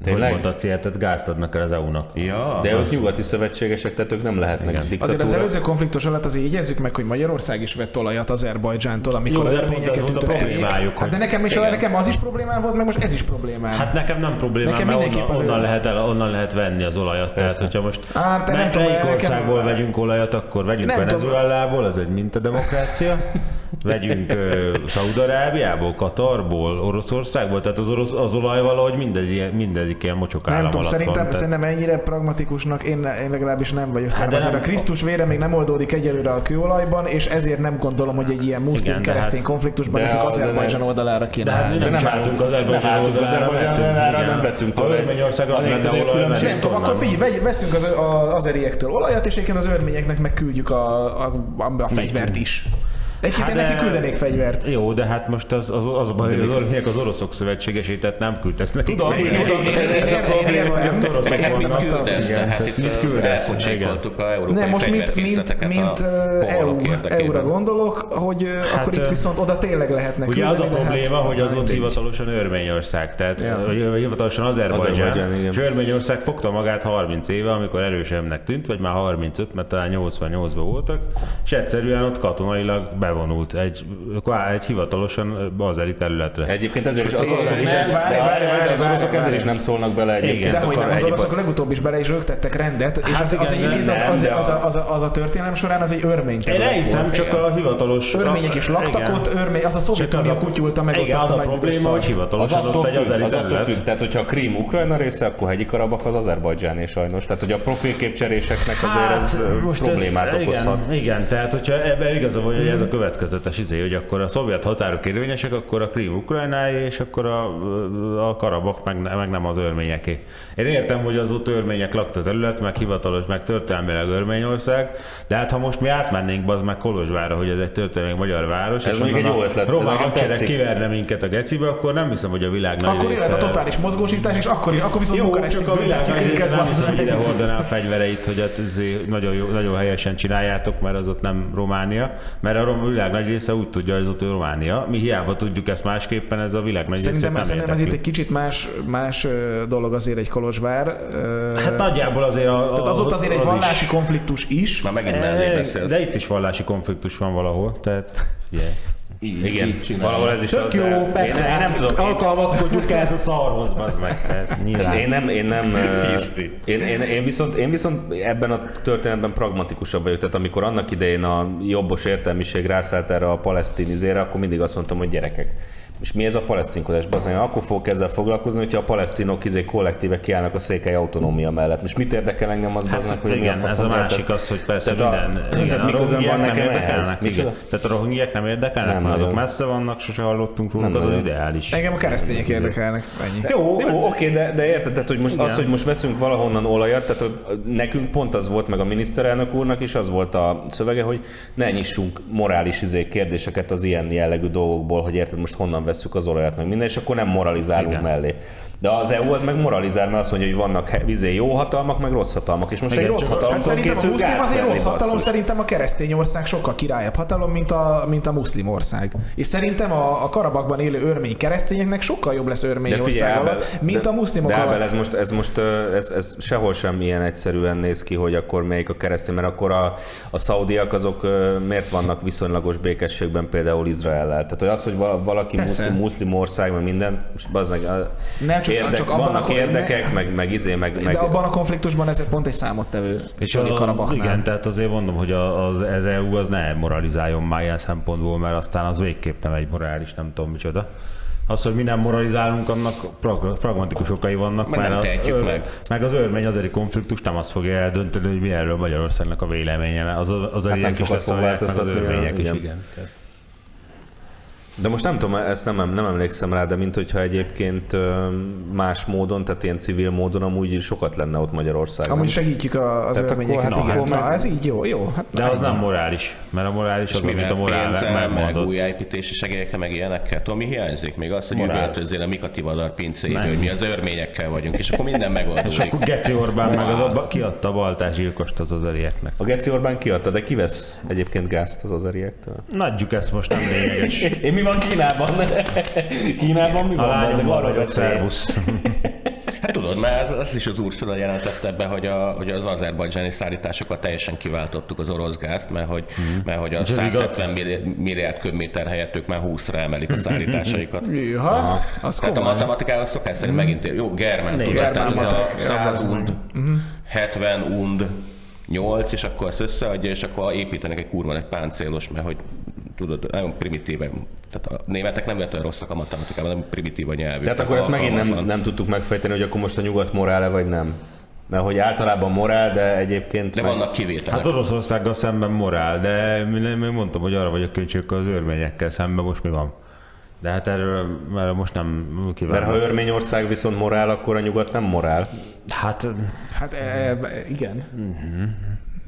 diktatúra. Hogy Tényleg? mondtad, tehát gázt adnak el az EU-nak. Ja, De ők nyugati szövetségesek, tehát ők nem lehetnek diktatúra. Azért az előző konfliktus alatt azért jegyezzük meg, hogy Magyarország is vett olajat Azerbajdzsántól, amikor Jó, a örményeket ez volt a ütötték. problémájuk, Hát de nekem is, Igen. nekem az is problémám volt, meg most ez is problémám. Hát nekem nem problémám, Nekem mert onnan, az onnan, lehet el, onnan lehet venni az olajat. Tehát, hogyha most Hát, te nem melyik nekem- országból vegyünk olajat, akkor vegyünk. Venezuelából, az egy mintademokrácia. Vegyünk Szaudarábiából, Katarból, Oroszországból, tehát az, orosz, az olaj valahogy mindez ilyen, mindezik ilyen mocsok nem állam tudom, alatt szerintem, van. Tehát, szerintem ennyire pragmatikusnak én, én legalábbis nem vagyok. Hát de nem- a Krisztus vére még nem oldódik egyelőre a kőolajban, és ezért nem gondolom, hogy egy ilyen muszlim-keresztény de konfliktusban de nekünk az- Azerbajdzsán oldalára kéne de hát állni. nem, nem nem álltunk az nem álltunk Azerbajdzsán oldalára, nem veszünk tőle. Az lenne, Nem tudom, akkor figyelj, veszünk az, az azeriektől olajat, és egyébként az örményeknek meg küldjük a, a, a, a fegyvert is. Egyébként Hát de- neki küldenék fegyvert. Jó, de hát most az, az, az a baj, hogy az az oroszok szövetségesé, tehát nem küldesz nekik. Tudom, fegyvert. tudom, Ez a probléma, hogy ott oroszok hát mit vannak. küldesz? Igen, Tehát itt mit küldesz? Igen. elpocsékoltuk a európai Nem, most mint, mint, mint. EU-ra gondolok, hogy akkor itt viszont oda tényleg lehetne Ugye az a probléma, hogy az ott hivatalosan Örményország, tehát hivatalosan Azerbajdzsán, és Örményország fogta magát 30 éve, amikor erősebbnek tűnt, vagy már 35, mert talán 88-ban voltak, és egyszerűen ott katonailag bevonult egy, egy hivatalosan azeri területre. Egyébként ezért is az oroszok is, ez, de várj, várj, az- az oroszok ezért is nem szólnak bele egyébként. De a hogy nem, az oroszok legutóbb is bele is rögtettek rendet, és az, az, igen, egyébként az, az, de az, a- az, az, az, a történelem során az egy örmény Én elhiszem, volt. csak a hivatalos... Örmények is laktak igen. ott, örmény, az a Szovjetunió az a- kutyulta meg ott igen, azt az a probléma, hogy. Az hivatalosan ott egy azeri az attól függ, tehát hogyha a Krím Ukrajna része, akkor hegyi Karabak az Azerbajdzsáné sajnos. Tehát hogy a profilképcseréseknek azért ez ö, problémát ez, okozhat. Igen, igen, tehát hogyha ebben igaza hogy ez a következetes izé, hogy akkor a szovjet határok érvényesek, akkor a Krím Ukrajnáé, és akkor a, a Karabak meg, meg nem az örményeké. Én értem, hogy az ott örmények lakta terület, meg hivatalos, meg történelmileg Örményország, de hát ha most mi átmennénk az meg Kolozsvárra, hogy ez egy történelmi magyar város, Ez és egy jó ötlet, román hadsereg kiverne minket a gecibe, akkor nem hiszem, hogy a világ nagy Akkor része... jöhet a totális mozgósítás, és akkor, akkor viszont Jó, Bukarestig csak a világ nagy része nem hiszem, hogy ide hordaná a fegyvereit, hogy hát ezért nagyon, jó, nagyon helyesen csináljátok, mert az ott nem Románia, mert a rom- világ nagy része úgy tudja, hogy az ott Románia. Mi hiába tudjuk ezt másképpen, ez a világ nagy Szerintem, része szerintem ez itt egy kicsit más, más dolog azért egy Kolozsvár. Hát nagyjából azért a, a, Tehát az ott azért egy az vallási is- konfliktus is. Már megint mellé beszélsz. De itt is vallási konfliktus van valahol, tehát yeah. Igen, valahol ez is Tök az. jó, de persze, Én, én nem tudom, én, alkalmazkodjuk ehhez a szarhoz, bazd meg. Tehát nyilván. én nem, én nem, én, én, én, viszont, én viszont ebben a történetben pragmatikusabb vagyok, tehát amikor annak idején a jobbos értelmiség rászállt erre a palesztin izére, akkor mindig azt mondtam, hogy gyerekek. És mi ez a palesztinkodás? Bazdmeg, akkor fogok ezzel foglalkozni, hogyha a palesztinok izé kollektíve kiállnak a székely autonómia mellett. Most mit érdekel engem az, Hát hát, hogy mi a igen, ez faszom, a másik az, hogy persze Tehát a- minden... tehát igen, mi közöm van nekem ehhez? igen. Tehát a rohingyák nem érdekelnek, Nem mert azok messze vannak, sose hallottunk róluk, Nem az az ideális. Engem a keresztények érdekelnek, ennyi. Jó, Jó, oké, de, de érted, tehát, hogy most Igen. az, hogy most veszünk valahonnan olajat, tehát hogy nekünk pont az volt, meg a miniszterelnök úrnak is az volt a szövege, hogy ne nyissunk morális izé kérdéseket az ilyen jellegű dolgokból, hogy érted, most honnan veszük az olajat, meg minden, és akkor nem moralizálunk Igen. mellé. De az EU az meg moralizál, mert azt mondja, hogy vannak vizé jó hatalmak, meg rossz hatalmak. És most Igen, egy rossz hatalom Hát szerintem a muszlim azért tenni, rossz hatalom, basszus. szerintem a keresztény ország sokkal királyabb hatalom, mint a, mint a muszlim ország. És szerintem a, a Karabakban élő örmény keresztényeknek sokkal jobb lesz örmény De figyelj, ország Ábel, alatt, mint de, a muszlimok de alatt. ez most, ez most ez, ez sehol sem ilyen egyszerűen néz ki, hogy akkor melyik a keresztény, mert akkor a, a szaudiak azok miért vannak viszonylagos békességben például Izraellel? Tehát hogy az, hogy vala- valaki muszlim, muszlim ország, meg minden, most bazdmeg, Nem, csak- érdek, csak abban vannak a- érdekek, meg, meg izé, meg, meg De abban a konfliktusban ez egy pont egy számottevő. És a, Karabaknál. igen, tehát azért mondom, hogy az, az EU az ne moralizáljon már ilyen szempontból, mert aztán az végképp nem egy morális, nem tudom micsoda. Az, hogy mi nem moralizálunk, annak prag- pragmatikus okai vannak, Meg nem a, meg. meg az örmény azeri konfliktus nem azt fogja eldönteni, hogy mi erről Magyarországnak a véleménye. Az, az Hát nem sokat fog változtatni, az örmények is, igen. igen. De most nem tudom, ezt nem, nem emlékszem rá, de mint hogyha egyébként más módon, tehát ilyen civil módon amúgy sokat lenne ott Magyarországon. Amúgy segítjük a- az Tehát örményeket. akkor- hát igen. Na, ez így jó, jó. Hát De az nem morális, mert a morális az, amit a morál pénzzel, meg megmondott. újjáépítési segélyekkel, meg ilyenekkel. Tudom, mi hiányzik? Még az, hogy üvöltözzél a Mikati Vadar pincéjéből, hogy mi az örményekkel vagyunk, és akkor minden És megoldódik. akkor Geci Orbán meg az a, kiadta a baltás gyilkost az azerieknek. A Geci Orbán kiadta, de ki vesz egyébként gázt az azeriektől? Nagyjuk ezt most nem lényeges. Én mi van Kínában? Kínában mi A van? Ezek lányommal arról vagyok, beszél. szervusz. Hát tudod, mert az is az Ursula jelentette be, hogy, a, hogy az azerbajdzsáni szállításokat teljesen kiváltottuk az orosz gázt, mert hogy, mert hogy a Mhm. Ez igaz? 170 milliárd, milliárd köbméter helyett ők már 20-ra emelik a szállításaikat. Hűha, az Tehát a komoly. matematikával szokás szerint megint ér- jó, tudod, Germán tehát ez a matek, 100 az- und, 70 und, 8, és akkor azt összeadja, és akkor építenek egy kurva egy páncélos, mert hogy tudod, nagyon primitíve. Tehát a németek nem vetően rosszak a matematikában, nem primitív a nyelvük. Tehát akkor ezt megint nem, nem tudtuk megfejteni, hogy akkor most a nyugat morál-e vagy nem. Mert hogy általában morál, de egyébként... De meg- vannak kivételek. Hát Oroszországgal szemben morál, de mi- még mondtam, hogy arra vagyok kíváncsi, az örményekkel szemben most mi van. De hát erről mert most nem Mert kívánom. ha Örményország viszont morál, akkor a nyugat nem morál. Hát Hát e, e,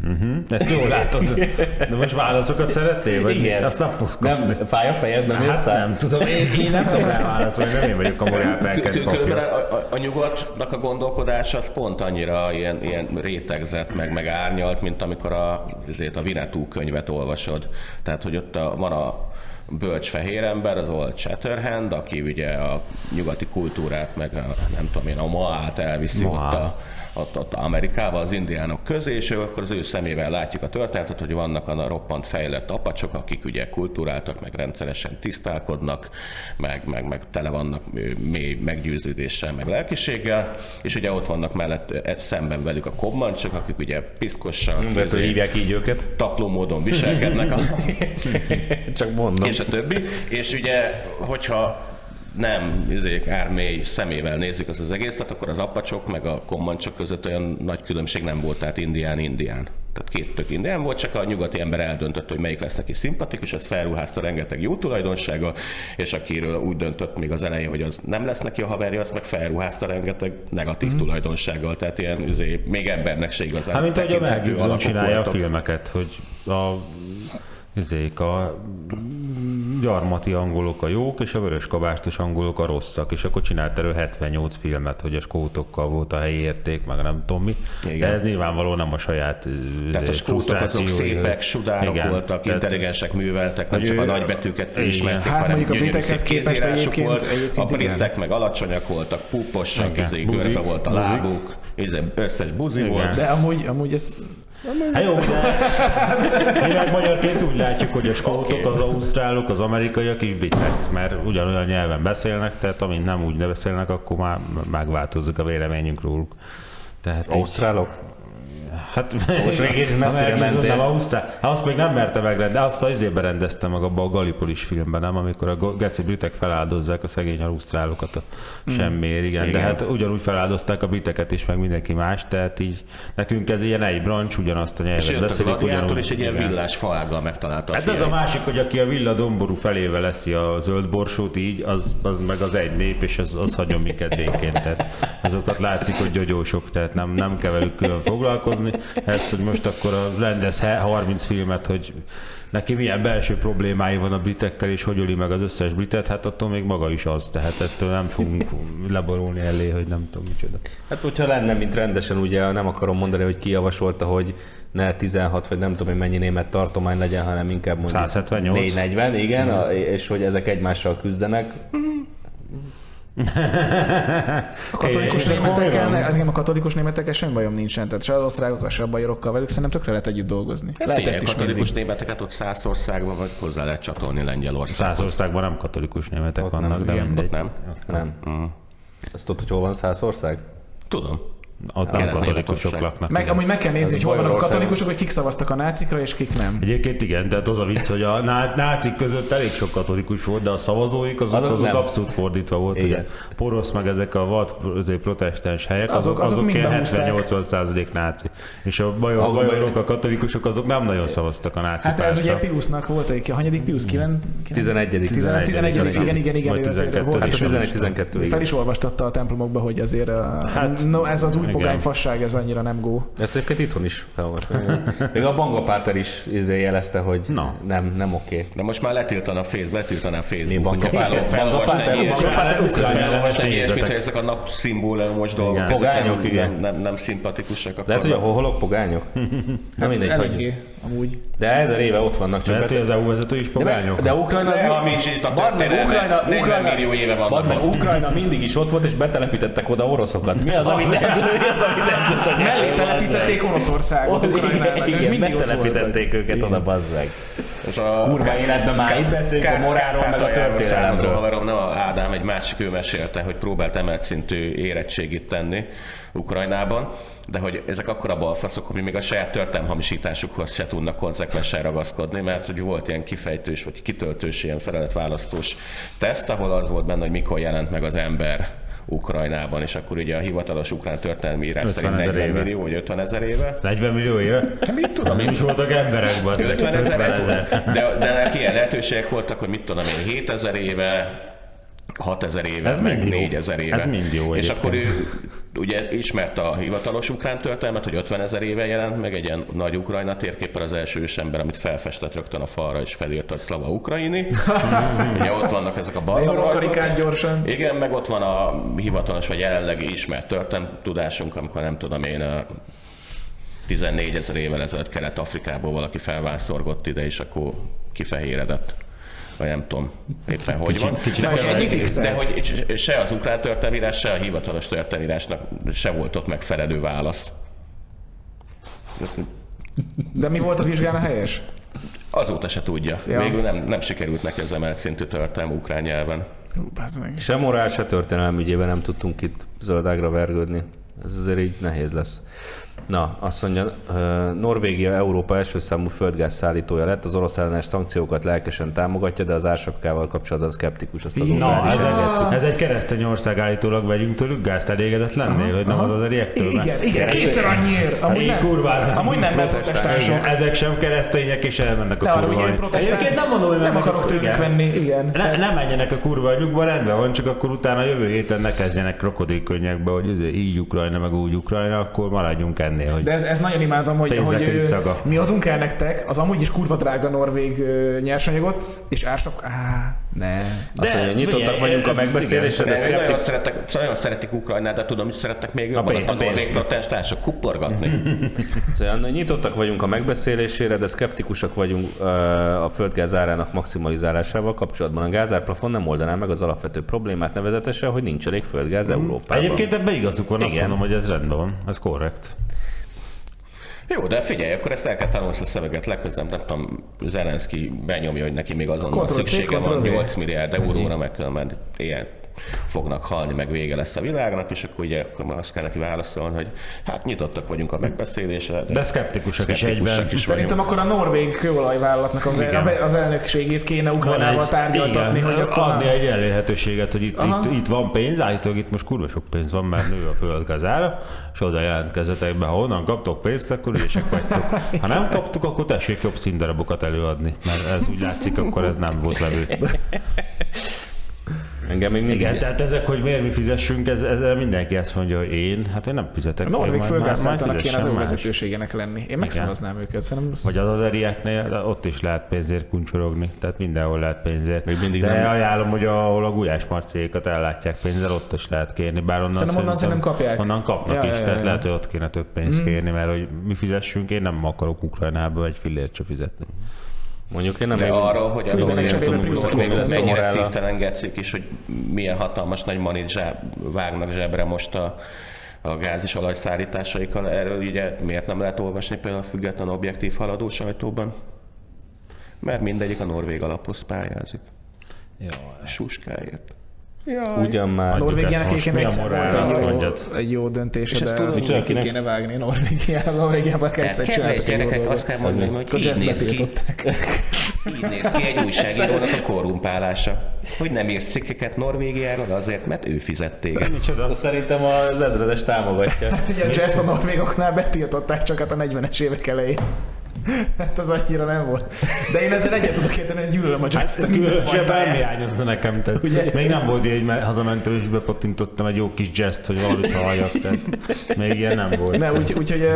igen. ezt jól látod. De most válaszokat szeretnél? Vagy Igen. Azt nem fogsz kapni. Nem, fáj a fejed, nem Hát nem tudom, én, én nem tudom rá válaszolni, nem én vagyok a morál felkent Különben papja. a, a, a, nyugatnak a gondolkodása az pont annyira ilyen, ilyen rétegzett, meg, meg árnyalt, mint amikor a, ezért a Vinetú könyvet olvasod. Tehát, hogy ott a, van a bölcs fehér ember, az Old Shatterhand, aki ugye a nyugati kultúrát, meg a, nem tudom én, a Moát elviszi Moá. ott a, ott, ott Amerikával, az indiánok közé, és ő akkor az ő szemével látjuk a történetet, hogy vannak a roppant fejlett apacsok, akik ugye kultúráltak, meg rendszeresen tisztálkodnak, meg, meg, meg tele vannak mély meggyőződéssel, meg lelkiséggel, és ugye ott vannak mellett ö, szemben velük a kobmancsok, akik ugye piszkossal, Mert hogy kézé- hívják így őket. tapló módon viselkednek, a, Csak mondom. és a többi. És ugye, hogyha nem izék ármély szemével nézzük az, az egészet, akkor az apacsok meg a kommancsok között olyan nagy különbség nem volt, tehát indián-indián. Tehát két tök indián volt, csak a nyugati ember eldöntött, hogy melyik lesz neki szimpatikus, ezt felruházta rengeteg jó tulajdonsága, és akiről úgy döntött még az elején, hogy az nem lesz neki a haverja, azt meg felruházta rengeteg negatív mm. tulajdonsággal, tehát ilyen izé, még embernek se igazán Hát mint ahogy a Mel csinálja a voltak. filmeket, hogy a ezék a gyarmati angolok a jók, és a vörös kabástos angolok a rosszak, és akkor csinált erről 78 filmet, hogy a skótokkal volt a helyi érték, meg nem tudom mi. Igen. De ez nyilvánvalóan nem a saját Tehát a skótok azok szépek, sudárok Igen, voltak, tehát- intelligensek, műveltek, nem csak a nagybetűket Igen. ismerték, Hát hanem mondjuk a britekhez képest egyébként- volt. egyébként a igen. britek meg alacsonyak voltak, pupossak, Igen. izé, görbe volt a lábuk, izé, összes buzi Igen. volt. De amúgy, amúgy ez... Hát jó, de mi meg magyarként úgy látjuk, hogy a skótok, az ausztrálok, az amerikaiak is britek, mert ugyanolyan nyelven beszélnek, tehát amint nem úgy beszélnek, akkor már megváltozik a véleményünk róluk. Tehát így- Ausztrálok? Hát Most még kicsit messzire mentél. Ausztrál. Hát azt még nem merte megrendezni, azt az izébe rendezte meg abban a Gallipolis filmben, nem? Amikor a geci britek feláldozzák a szegény ausztrálokat a semmiért, igen. De Igen. hát ugyanúgy feláldozták a briteket is, meg mindenki más, tehát így nekünk ez ilyen egy brancs, ugyanazt a nyelvet beszélik, gladiátor, és egy ilyen villás faággal megtalálta a Hát ez a másik, hogy aki a villa domború felével leszi a zöld borsót így, az, az meg az egy nép, és az, az hagyom minket békén. Tehát azokat látszik, hogy gyogyósok, tehát nem, nem kell velük külön foglalkozni. Ez, hogy most akkor a rendez 30 filmet, hogy neki milyen belső problémái van a britekkel, és hogy öli meg az összes britet, hát attól még maga is az, tehát ettől nem fogunk leborulni elé, hogy nem tudom micsoda. Hát hogyha lenne, mint rendesen, ugye nem akarom mondani, hogy ki javasolta, hogy ne 16 vagy nem tudom, hogy mennyi német tartomány legyen, hanem inkább mondjuk 178. 440, igen, a, és hogy ezek egymással küzdenek. A katolikus németekkel, nekem a katolikus németekkel semmi bajom nincsen, tehát se az osztrákokkal, se a bajokkal, velük szerintem tökre lehet együtt dolgozni. Hát Figyelj, Lehetett is katolikus mindig. németeket ott Szászországban, vagy hozzá lehet csatolni Lengyelországhoz. Százországban nem katolikus németek Ott vannak, nem, de igen, mindegy. Ott nem? Nem. Azt tudod, hogy hol van Szászország? Tudom. Ott nem katolikusok laknak. Meg, amúgy meg kell nézni, hogy hol vannak a katolikusok, hogy kik szavaztak a nácikra, és kik nem. Egyébként igen, tehát az a vicc, hogy a ná- nácik között elég sok katolikus volt, de a szavazóik azok, Azok azok, abszolút fordítva volt. Igen. Ugye porosz meg ezek a vad protestáns helyek, Azok- azok, azok ilyen behúzták. 70-80 százalék náci. És a bajor, bajorok, a katolikusok, azok nem nagyon szavaztak a náci Hát ez ugye. Piusnak volt egy, a hanyadik Pius? 9? 11. 11. 11. Igen, igen, igen, Vagy ő azért 12. volt Hát a is. 11-12, Fel is olvastatta a templomokba, hogy azért Hát, ez az új pogány fasság, ez annyira nem gó. Ezt egyébként itthon is felolvasom. Még a Banga Páter is izé jelezte, hogy Na. nem, nem oké. De most már letiltaná a Facebook, letiltaná a Facebook. Mi, Banga Páter? Banga Páter? Banga ilyesmit- ezek a napszimbólumos dolgok. Igen. ezek Pogányok, nem, igen. Nem, nem, nem szimpatikusak. akkor- Lehet, hogy a hoholok pogányok? Nem mindegy, hogy. Amúgy. De ezer éve ott vannak, csak Lehet, hogy az EU vezető is de, pogányok. de Ukrajna az De mi- a mincsista Bazd meg, Ukrajna, 40 Ukrajna, millió éve vannak bazd meg. Ukrajna mindig is ott volt, és betelepítettek oda oroszokat. Mi az, amit nem tudod, mi az, amit nem tudod? Mellé telepítették Oroszországot Ukrajnának, Igen, voltak. őket oda, bazd meg. Ez a Kurva életben már itt beszélünk a morálról, meg a történelemről. haverom, nem a Ádám, egy másik ő mesélte, hogy próbált emelt szintű érettségit tenni Ukrajnában, de hogy ezek akkora balfaszok, hogy még a saját történelmi hamisításukhoz se tudnak konzekvensen ragaszkodni, mert hogy volt ilyen kifejtős vagy kitöltős ilyen feleletválasztós teszt, ahol az volt benne, hogy mikor jelent meg az ember Ukrajnában, és akkor ugye a hivatalos ukrán történelmi írás 50 szerint ezer 40 éve. millió vagy 50 ezer éve. 40 millió éve? Hát mit tudom én, is voltak emberek, basszik. 50 ezer 50 ez ezer. volt. De, de ilyen lehetőségek voltak, hogy mit tudom én, 7 ezer éve, 6 ezer éve, Ez meg mind jó. 4 ezer éve. Ez mind jó És akkor ő ugye ismerte a hivatalos ukrán történelmet, hogy 50 ezer éve jelent meg egy ilyen nagy Ukrajna térképpel az első ősember, amit felfestett rögtön a falra, és felírta, hogy Slava Ukraini. ugye ott vannak ezek a barbarajzok. gyorsan. Igen, meg ott van a hivatalos vagy jelenlegi ismert történelmi tudásunk, amikor nem tudom én, a 14 ezer évvel ezelőtt Kelet-Afrikából valaki felvászorgott ide, és akkor kifehéredett. Vagy nem tudom éppen hogy van. kicsit de, hogy, de se az ukrán történelmírás, se a hivatalos történelmírásnak se volt ott megfelelő válasz. De mi volt a vizsgán a helyes? Azóta se tudja. Ja. Végül nem, nem sikerült neki az emelt szintű történelmi ukrán nyelven. Se morál, se történelem ügyében nem tudtunk itt zöldágra vergődni. Ez azért így nehéz lesz. Na, azt mondja, Norvégia Európa első számú földgáz szállítója lett, az orosz ellenes szankciókat lelkesen támogatja, de az ársapkával kapcsolatban szkeptikus, azt azóta Na, ez egy, ez egy keresztény ország állítólag, vegyünk tőlük gázt, elégedett lennél, hogy nem az az eriektől. Igen, igen, kétszer annyiért. Amúgy Így nem, kurvára. amúgy nem, mert protestánsok. Ezek sem keresztények, és elmennek a kurva. Egyébként nem mondom, hogy Nem a- akarok tőlük venni, igen. Ne, ne menjenek a kurva anyjukba, rendben van, csak akkor utána jövő héten ne kezdjenek krokodilkönnyekbe, hogy ez így Ukrajna, meg úgy Ukrajna, akkor maradjunk ennél, hogy De ez, ez nagyon imádom, hogy, hogy szaga. mi adunk el nektek az amúgy is kurva drága norvég nyersanyagot, és ársap... Á, ne. Azt mondja, nyitottak vagyunk a megbeszélésre, de szkeptik... szeretek, nagyon szeretik Ukrajnát, de tudom, hogy szerettek még jobban. A, norvég protestánsok kuporgatni. Szóval nyitottak vagyunk a megbeszélésére, de szkeptikusak vagyunk a földgáz árának maximalizálásával kapcsolatban. A gázárplafon nem oldaná meg az alapvető problémát, nevezetesen, hogy nincs elég földgáz Európában. Egyébként ebben igazuk van, azt Igen. mondom, hogy ez rendben van, ez korrekt. Jó, de figyelj, akkor ezt el kell tanulni a szöveget legközelebb, nem tudom, Zelenszky benyomja, hogy neki még azonnal Ctrl-C, szüksége van Ctrl-V. 8 milliárd euróra, meg különben ilyen fognak halni, meg vége lesz a világnak, és akkor ugye akkor már azt kell neki válaszolni, hogy hát nyitottak vagyunk a megbeszélésre, De szkeptikusak is egyben. is Szerintem vagyunk. akkor a norvég kőolajvállalatnak az, Igen. az elnökségét kéne Ukrajnával tárgyaltatni, igen, hogy akkor... adni egy elérhetőséget, hogy itt, Aha. itt, itt, van pénz, állítólag itt most kurva sok pénz van, mert nő a földgáz ára, és oda jelentkezzetek be, ha onnan kaptok pénzt, akkor ügyesek vagytok. Ha nem kaptuk, akkor tessék jobb színdarabokat előadni, mert ez úgy látszik, akkor ez nem volt levő. Engem még mindig... Igen, tehát ezek, hogy miért mi fizessünk, ez, ezzel mindenki azt mondja, hogy én, hát én nem fizetek. A Norvég majd kéne az önvezetőségének lenni. Én megszavaznám őket. Szerintem az- Vagy az azerieknél, ott is lehet pénzért kuncsorogni, tehát mindenhol lehet pénzért. Még mindig De nem- ajánlom, hogy ahol a gulyás marcékat ellátják pénzzel, ott is lehet kérni. Bár onnan Szerintem onnan szerintem kapják. Onnan kapnak Ja, is, ja, ja, tehát ja. lehet, hogy ott kéne több pénzt kérni, mert hogy mi fizessünk, én nem akarok Ukrajnába egy fillért se fizetni. Mondjuk én nem De arra, hogy a a mennyire szívtelen gecik is, hogy milyen hatalmas nagy manit zsáb, vágnak zsebre most a, a gáz és olajszállításaikkal. Erről ugye miért nem lehet olvasni például a független objektív haladó sajtóban? Mert mindegyik a norvég alaphoz pályázik. Suskáért. Jaj. Ugyan már. Norvégiának ezt egyébként egyszer volt egy jó, mondjad. egy jó döntése, És ezt de tudod, azt micsoda, ki kéne vágni Norvégiában. Norvégiában Tehát egyszer jó gyerekek, azt kell mondani, hogy így jazz néz ki, így néz ki egy újságírónak a korrumpálása. Hogy nem írt cikkeket Norvégiáról azért, mert ő fizet téged. Micsoda? Szerintem az ezredes támogatja. Ugye a jazz a norvégoknál betiltották csak hát a 40-es évek elején. Hát az annyira nem volt. De én ezzel egyet tudok érteni, hogy gyűlölöm a jazz Hát különösebben hiányozna nekem. Tehát Ugye? még nem volt így, hogy hazamentől és bepottintottam egy jó kis jazzt, hogy valamit halljak. Tehát még ilyen nem volt. Ne, úgy, úgyhogy ö,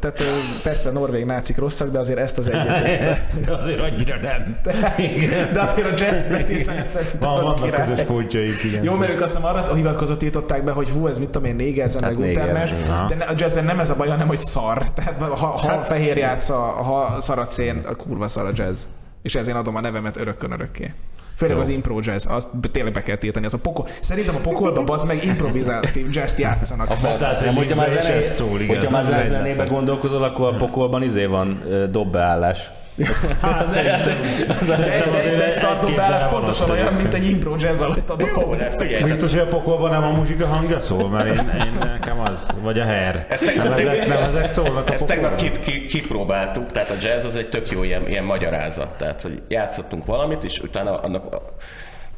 tehát, ö, persze a norvég nácik rosszak, de azért ezt az egyet, ezt, De azért annyira nem. Igen. de azért a jazz betiltani szerintem Van, az vannak király. közös pontjaik, igen. Jó, mert ők azt hiszem arra hivatkozott tiltották be, hogy hú, ez mit tudom én, négerzen, Hát meg aha. de a jazzen nem ez a baj, hanem hogy szar. Tehát ha, ha hát, fehér játsza, a cén, a kurva szar a jazz. És ezért adom a nevemet örökkön örökké. Főleg Jó. az impro jazz, azt tényleg be kell tiltani. Az a pokol, szerintem a pokolba bazd meg improvizatív jazz játszanak. A fasz, nem, hogyha már, zené, ez szól, igen. hogyha már zenébe gondolkozol, akkor a pokolban izé van dobbeállás. Hát szerintem, de egy szardobálás pontosan olyan, mint egy impro jazz alatt a tehát Biztos, hogy a pokolban nem a muzsika hangja szól, mert én, én nekem az, vagy a her. Ezt tegnap- nem, ezek, nem ezek szólnak a Ezt tegnap pokolban. ki, ki, kipróbáltuk, tehát a jazz az egy tök jó ilyen, ilyen magyarázat. Tehát, hogy játszottunk valamit, és utána annak a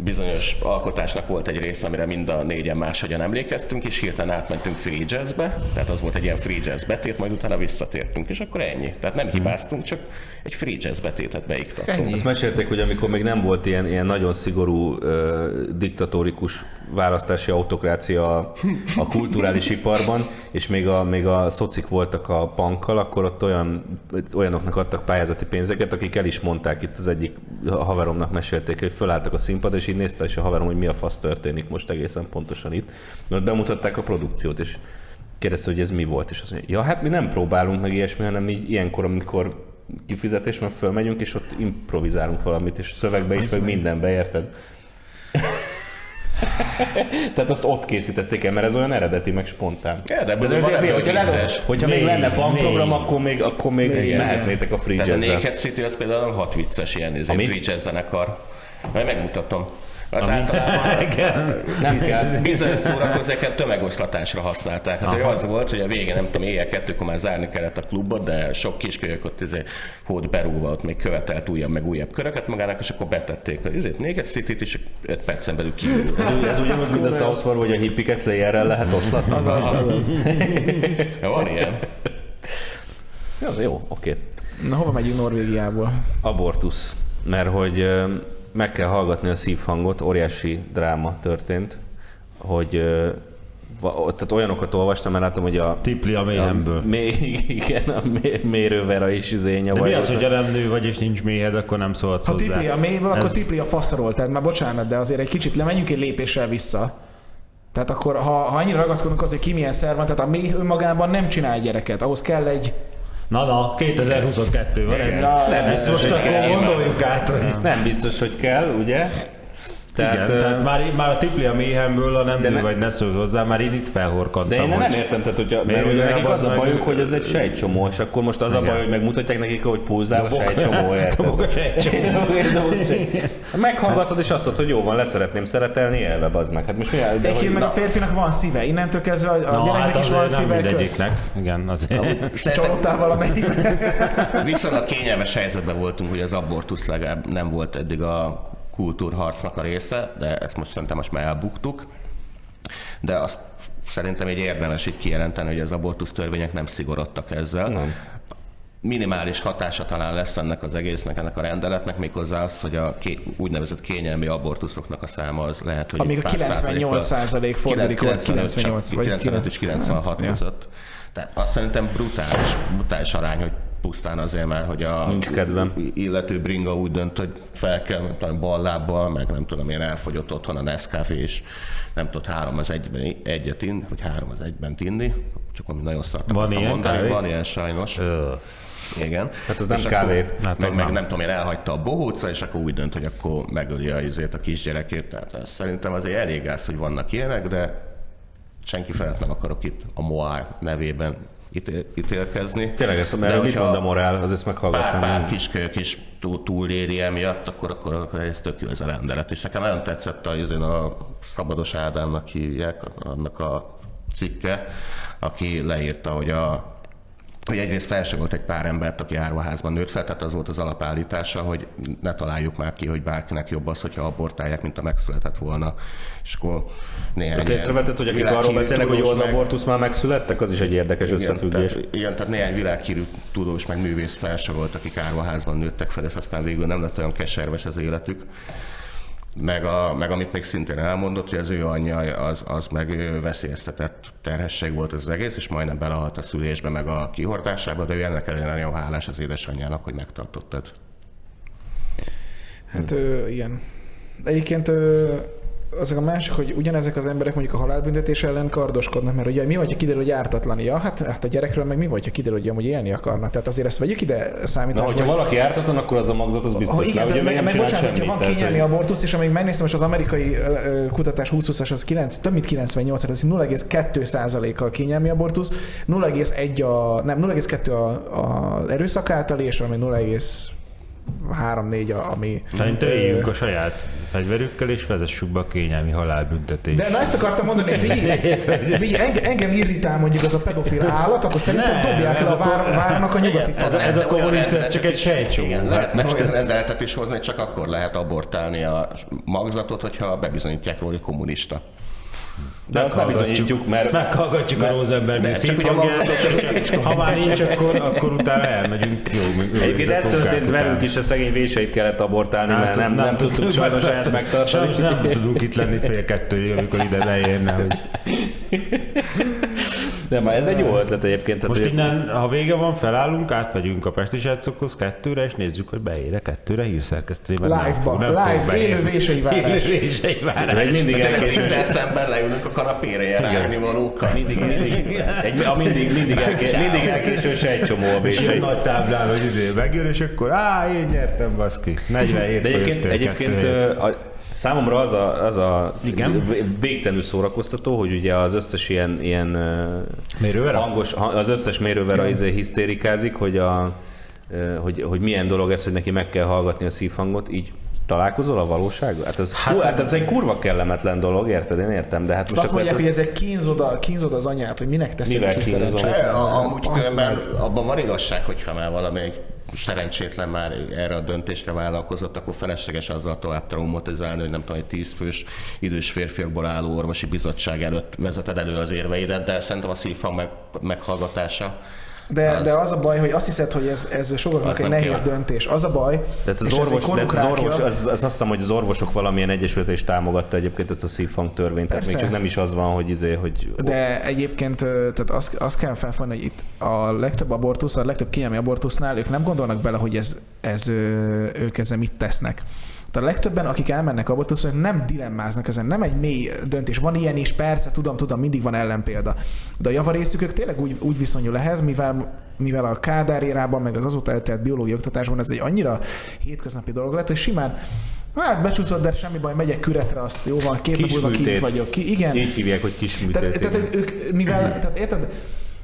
bizonyos alkotásnak volt egy része, amire mind a négyen máshogyan emlékeztünk, és hirtelen átmentünk free jazzbe, tehát az volt egy ilyen free jazz betét, majd utána visszatértünk, és akkor ennyi. Tehát nem hibáztunk, csak egy free jazz betétet beiktattunk. Azt mesélték, hogy amikor még nem volt ilyen, ilyen nagyon szigorú ö, diktatórikus választási autokrácia a, a kulturális iparban, és még a, még a szocik voltak a pankkal, akkor ott olyan, olyanoknak adtak pályázati pénzeket, akik el is mondták, itt az egyik haveromnak mesélték, hogy fölálltak a színpad, és így nézte is a haverom, hogy mi a fasz történik most egészen pontosan itt. Mert bemutatták a produkciót, és kérdezte, hogy ez mi volt, és azt mondja, ja, hát mi nem próbálunk meg ilyesmi, hanem így ilyenkor, amikor kifizetés, mert fölmegyünk, és ott improvizálunk valamit, és szövegbe is, meg mindenbe, érted? Tehát azt ott készítették el, mert ez olyan eredeti, meg spontán. Ja, de van ebből hogyha, vicces. lenne, hogyha még, Még, lenne panprogram, még. akkor még, akkor még Még, mehetnétek a free Tehát a Naked City az például hat vicces ilyen izé, Ami? free zenekar. Majd megmutatom. Az általában Igen. Nem kell. bizonyos szórakozókat tömegoszlatásra használták. Hát az volt, hogy a végén nem tudom, éjjel kettőkor már zárni kellett a klubot, de sok kiskölyök ott izé, hód berúgva, ott még követelt újabb meg újabb köröket magának, és akkor betették az izét Naked City-t, és 5 percen belül kívül. Ez, ez ugyanúgy, mint a South Park, hogy a hippiket Slayerrel lehet oszlatni. Az az, az, az. Van ilyen. Jó, jó, oké. Na, hova megyünk Norvégiából? Abortusz. Mert hogy meg kell hallgatni a szívhangot, óriási dráma történt, hogy tehát olyanokat olvastam, mert látom, hogy a Tipli a méhemből. A, mé, igen, a mé, mérővera is izénya De mi az, vagy. hogyha nem nő vagy és nincs méhed, akkor nem szólhatsz Ha hozzá. tipli a akkor Ez- tipli a faszról. Tehát már bocsánat, de azért egy kicsit lemenjünk egy lépéssel vissza. Tehát akkor, ha, ha annyira ragaszkodunk az, hogy ki milyen szer van, tehát a méh önmagában nem csinál gyereket. Ahhoz kell egy... Na, na, 2022 van ez. Na, nem biztos, most akkor kell. gondoljuk át, hogy... Nem biztos, hogy kell, ugye? Tehát, Igen, tehát már, már a tipli a méhemből, a nem ne- vagy ne szólj hozzá, már én itt felhorkantam. De én nem hogy- értem, tehát hogyha, mert Miért ugye nekik az a az bajuk, hogy ez egy sejtcsomó, és akkor most az a Igen. baj, hogy megmutatják nekik, hogy pulzál a sejtcsomó, a a. Meghallgatod, és azt mondod, hogy jó van, leszeretném szeretelni, élve bazd meg. Hát most mi de hogy, Egyébként meg a férfinak van szíve. Innentől kezdve a, a Na, gyereknek hát is van szíve, mindegyiknek. Igen, azért. Csalódtál valamelyik. Viszonylag kényelmes helyzetben voltunk, hogy az abortusz legalább nem volt eddig a kultúrharcnak a része, de ezt most szerintem most már elbuktuk. De azt szerintem így érdemes így kijelenteni, hogy az abortusz törvények nem szigorodtak ezzel. Nem. minimális hatása talán lesz ennek az egésznek, ennek a rendeletnek, méghozzá az, hogy a ké, úgynevezett kényelmi abortuszoknak a száma az lehet, hogy Amíg a pár 98 százalék fordullik, vagy 98 vagy 95 és 96 Ja. között. Tehát azt szerintem brutális, brutális arány, hogy pusztán azért, mert hogy a Nincs kedvem. illető bringa úgy dönt, hogy fel kell, nem tudom, ballábbal, meg nem tudom, én elfogyott otthon a Nescafé, és nem tud három az egyben egyet inni, vagy három az egyben inni, csak ami nagyon szart Van ilyen mondani, kávé? van ilyen sajnos. Ö, Igen. Hát az nem És kávé. Akkor, Hát meg, az meg nem. nem tudom én, elhagyta a bohóca, és akkor úgy dönt, hogy akkor megöli a, izét, a kisgyerekét. Tehát ez szerintem azért elég gáz, hogy vannak ilyenek, de senki felett nem akarok itt a Moá nevében ítél, ítélkezni. Tényleg ezt, De mert mit hogyha mond a morál, az ezt Pár, meghallgatnám. pár kiskölyök is túl, túléri emiatt, akkor, akkor, akkor ez tök jó ez a rendelet. És nekem nagyon tetszett a, izén a Szabados Ádámnak hívják, annak a cikke, aki leírta, hogy a hogy egyrészt felsorolt egy pár embert, aki árvaházban nőtt fel, tehát az volt az alapállítása, hogy ne találjuk már ki, hogy bárkinek jobb az, hogyha abortálják, mint a megszületett volna. És akkor néhány Ezt ilyen észrevetted, hogy akik arról beszélnek, hogy jó az meg- abortusz már megszülettek? Az is egy érdekes összefüggés. igen, tehát, igen, tehát néhány világhírű tudós meg művész felsorolt, akik árvaházban nőttek fel, és aztán végül nem lett olyan keserves az életük. Meg, a, meg amit még szintén elmondott, hogy az ő anyja az, az meg veszélyeztetett terhesség volt az egész, és majdnem belehalt a szülésbe, meg a kihordásába, de ő ennek ellenére nagyon hálás az édesanyjának, hogy megtartottad. Hát ö, igen. Egyébként ö, azok a másik, hogy ugyanezek az emberek mondjuk a halálbüntetés ellen kardoskodnak, mert ugye mi vagy, ha kiderül, hogy ártatlan? Ja, hát, hát a gyerekről meg mi vagy, ha kiderül, hogy amúgy élni akarnak. Tehát azért ezt vegyük ide Na, számításba. hogyha hogy- valaki ártatlan, akkor az a magzat az biztos. Ha igen, de ugye meg, meg bocsánat, hogyha van kényelmi hogy- abortusz, és amíg megnéztem, és az amerikai kutatás 20-20-as, az 9, több mint 98, tehát ez 0,2 százaléka a kényelmi abortusz, 0,1 a, nem, 0,2 a, a erőszak által, és ami 0,3-4 a, ami... Szerintem ö, éljünk a saját fegyverükkel, és vezessük be a kényelmi halálbüntetést. De na ezt akartam mondani, hogy figyelj, figyelj engem, engem irritál mondjuk az a pedofil állat, akkor szerintem Nem, dobják le a vár, várnak a nyugati ez ez a kommunista, ez csak egy sejtcsomó. Igen, Hát lehet, most is hozni, csak akkor lehet abortálni a magzatot, hogyha bebizonyítják róla, hogy kommunista. De azt bebizonyítjuk, mert Meghallgatjuk a Rosenberg magzatot- Ha már nincs, akkor, akkor utána elmegyünk. Jó, Egyébként ez történt velünk is, a szegény véseit kellett abortálni, mert nem, nem, tudtuk sajnos saját megtartani. Sajnos nem tudunk itt lenni fél kettőig, amikor ide leérne, hogy De már ez egy jó ötlet egyébként. Tehát, most hogy innen, ha vége van, felállunk, átmegyünk a Pesti srácokhoz kettőre, és nézzük, hogy beére kettőre hírszerkesztőben. Nem Live-ba, fog- nem live, élő vései várás. Élő vései várás. egy mindig elkésős. Eszemben leülünk a kanapére járni valókkal. Mindig, mindig, egy, a mindig, mindig, elkés, mindig elkésős egy csomó a És vései. egy nagy táblán, hogy izé megjön, és akkor á, én nyertem, baszki. 47 De egyébként, egyébként számomra az a, az a Igen. végtelenül szórakoztató, hogy ugye az összes ilyen, ilyen hangos, ha- az összes mérővel izé hisztérikázik, hogy, a, hogy, hogy milyen dolog ez, hogy neki meg kell hallgatni a szívhangot, így találkozol a valósággal? Hát ez, hát, hát ez egy kurva kellemetlen dolog, érted? Én értem, de hát most Azt mondják, hogy ezek kínzod, a, kínzod az anyát, hogy minek teszed ki szerencsétlen. Amúgy különben abban van igazság, hogyha már valamelyik szerencsétlen már erre a döntésre vállalkozott, akkor felesleges azzal tovább traumatizálni, hogy nem tudom, egy tíz fős idős férfiakból álló orvosi bizottság előtt vezeted elő az érveidet, de szerintem a szívhang meg, meghallgatása De, az- de az a baj, hogy azt hiszed, hogy ez, ez sokaknak egy nehéz kell. döntés. Az a baj, De ez az és ez orvos, de ez az orvos, az, az azt hiszem, hogy az orvosok valamilyen egyesülete is támogatta egyébként ezt a szívhang törvényt. Tehát még Persze. csak nem is az van, hogy izé, hogy De egyébként tehát azt, azt kell felfogni, hogy itt a legtöbb abortusz, a legtöbb kényelmi abortusznál ők nem gondolnak bele, hogy ez, ez ők ezzel mit tesznek. Tehát a legtöbben, akik elmennek abortuszra, nem dilemmáznak ezen, nem egy mély döntés. Van ilyen is, persze, tudom, tudom, mindig van ellenpélda. De a javarészük ők tényleg úgy, úgy viszonyul ehhez, mivel, mivel a Kádár érában, meg az azóta eltelt biológiai oktatásban ez egy annyira hétköznapi dolog lett, hogy simán Hát becsúszott, de semmi baj, megyek küretre, azt jó van, két nap múlva kint Kisműtét. vagyok. Ki, igen, így hívják, hogy kis tehát, tehát ők, mivel, tehát érted,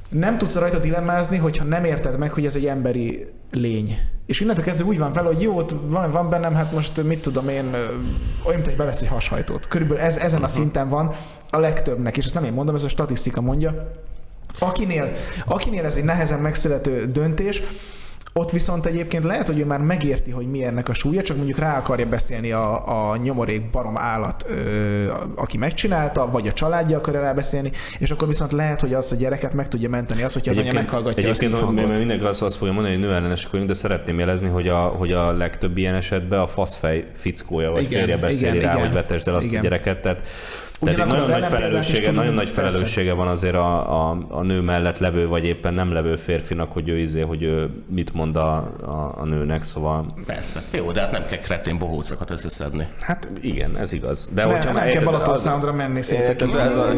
nem tudsz rajta dilemmázni, hogyha nem érted meg, hogy ez egy emberi lény. És innentől kezdve úgy van vele, hogy jó, ott van, van bennem, hát most mit tudom én, olyan, mint hogy bevesz egy hashajtót. Körülbelül ez, ezen a szinten van a legtöbbnek, és ezt nem én mondom, ez a statisztika mondja. Akinél, akinél ez egy nehezen megszülető döntés, ott viszont egyébként lehet, hogy ő már megérti, hogy mi ennek a súlya, csak mondjuk rá akarja beszélni a, a nyomorék barom állat, ö, aki megcsinálta, vagy a családja akarja rá beszélni, és akkor viszont lehet, hogy az a gyereket meg tudja menteni az, hogyha az anya meghallgatja a egyébként hogy szívhangot. mindenki azt, azt fogja mondani, hogy nőellenesek vagyunk, de szeretném jelezni, hogy a, hogy a legtöbb ilyen esetben a faszfej fickója vagy Igen, férje beszéli igen, rá, igen. hogy vetesd el azt Igen. a gyereket. Tehát, Ugyanakkor nagyon nagy felelőssége, nagyon nagy felelőssége van azért a, a, a, nő mellett levő, vagy éppen nem levő férfinak, hogy ő izé, hogy ő mit mond a, a, a nőnek, szóval Persze. Jó, de hát nem kell kretén bohócokat összeszedni. hát igen, ez igaz. De Nem, hogyha nem kell érted, Balaton az- Soundra menni szét, ez a-.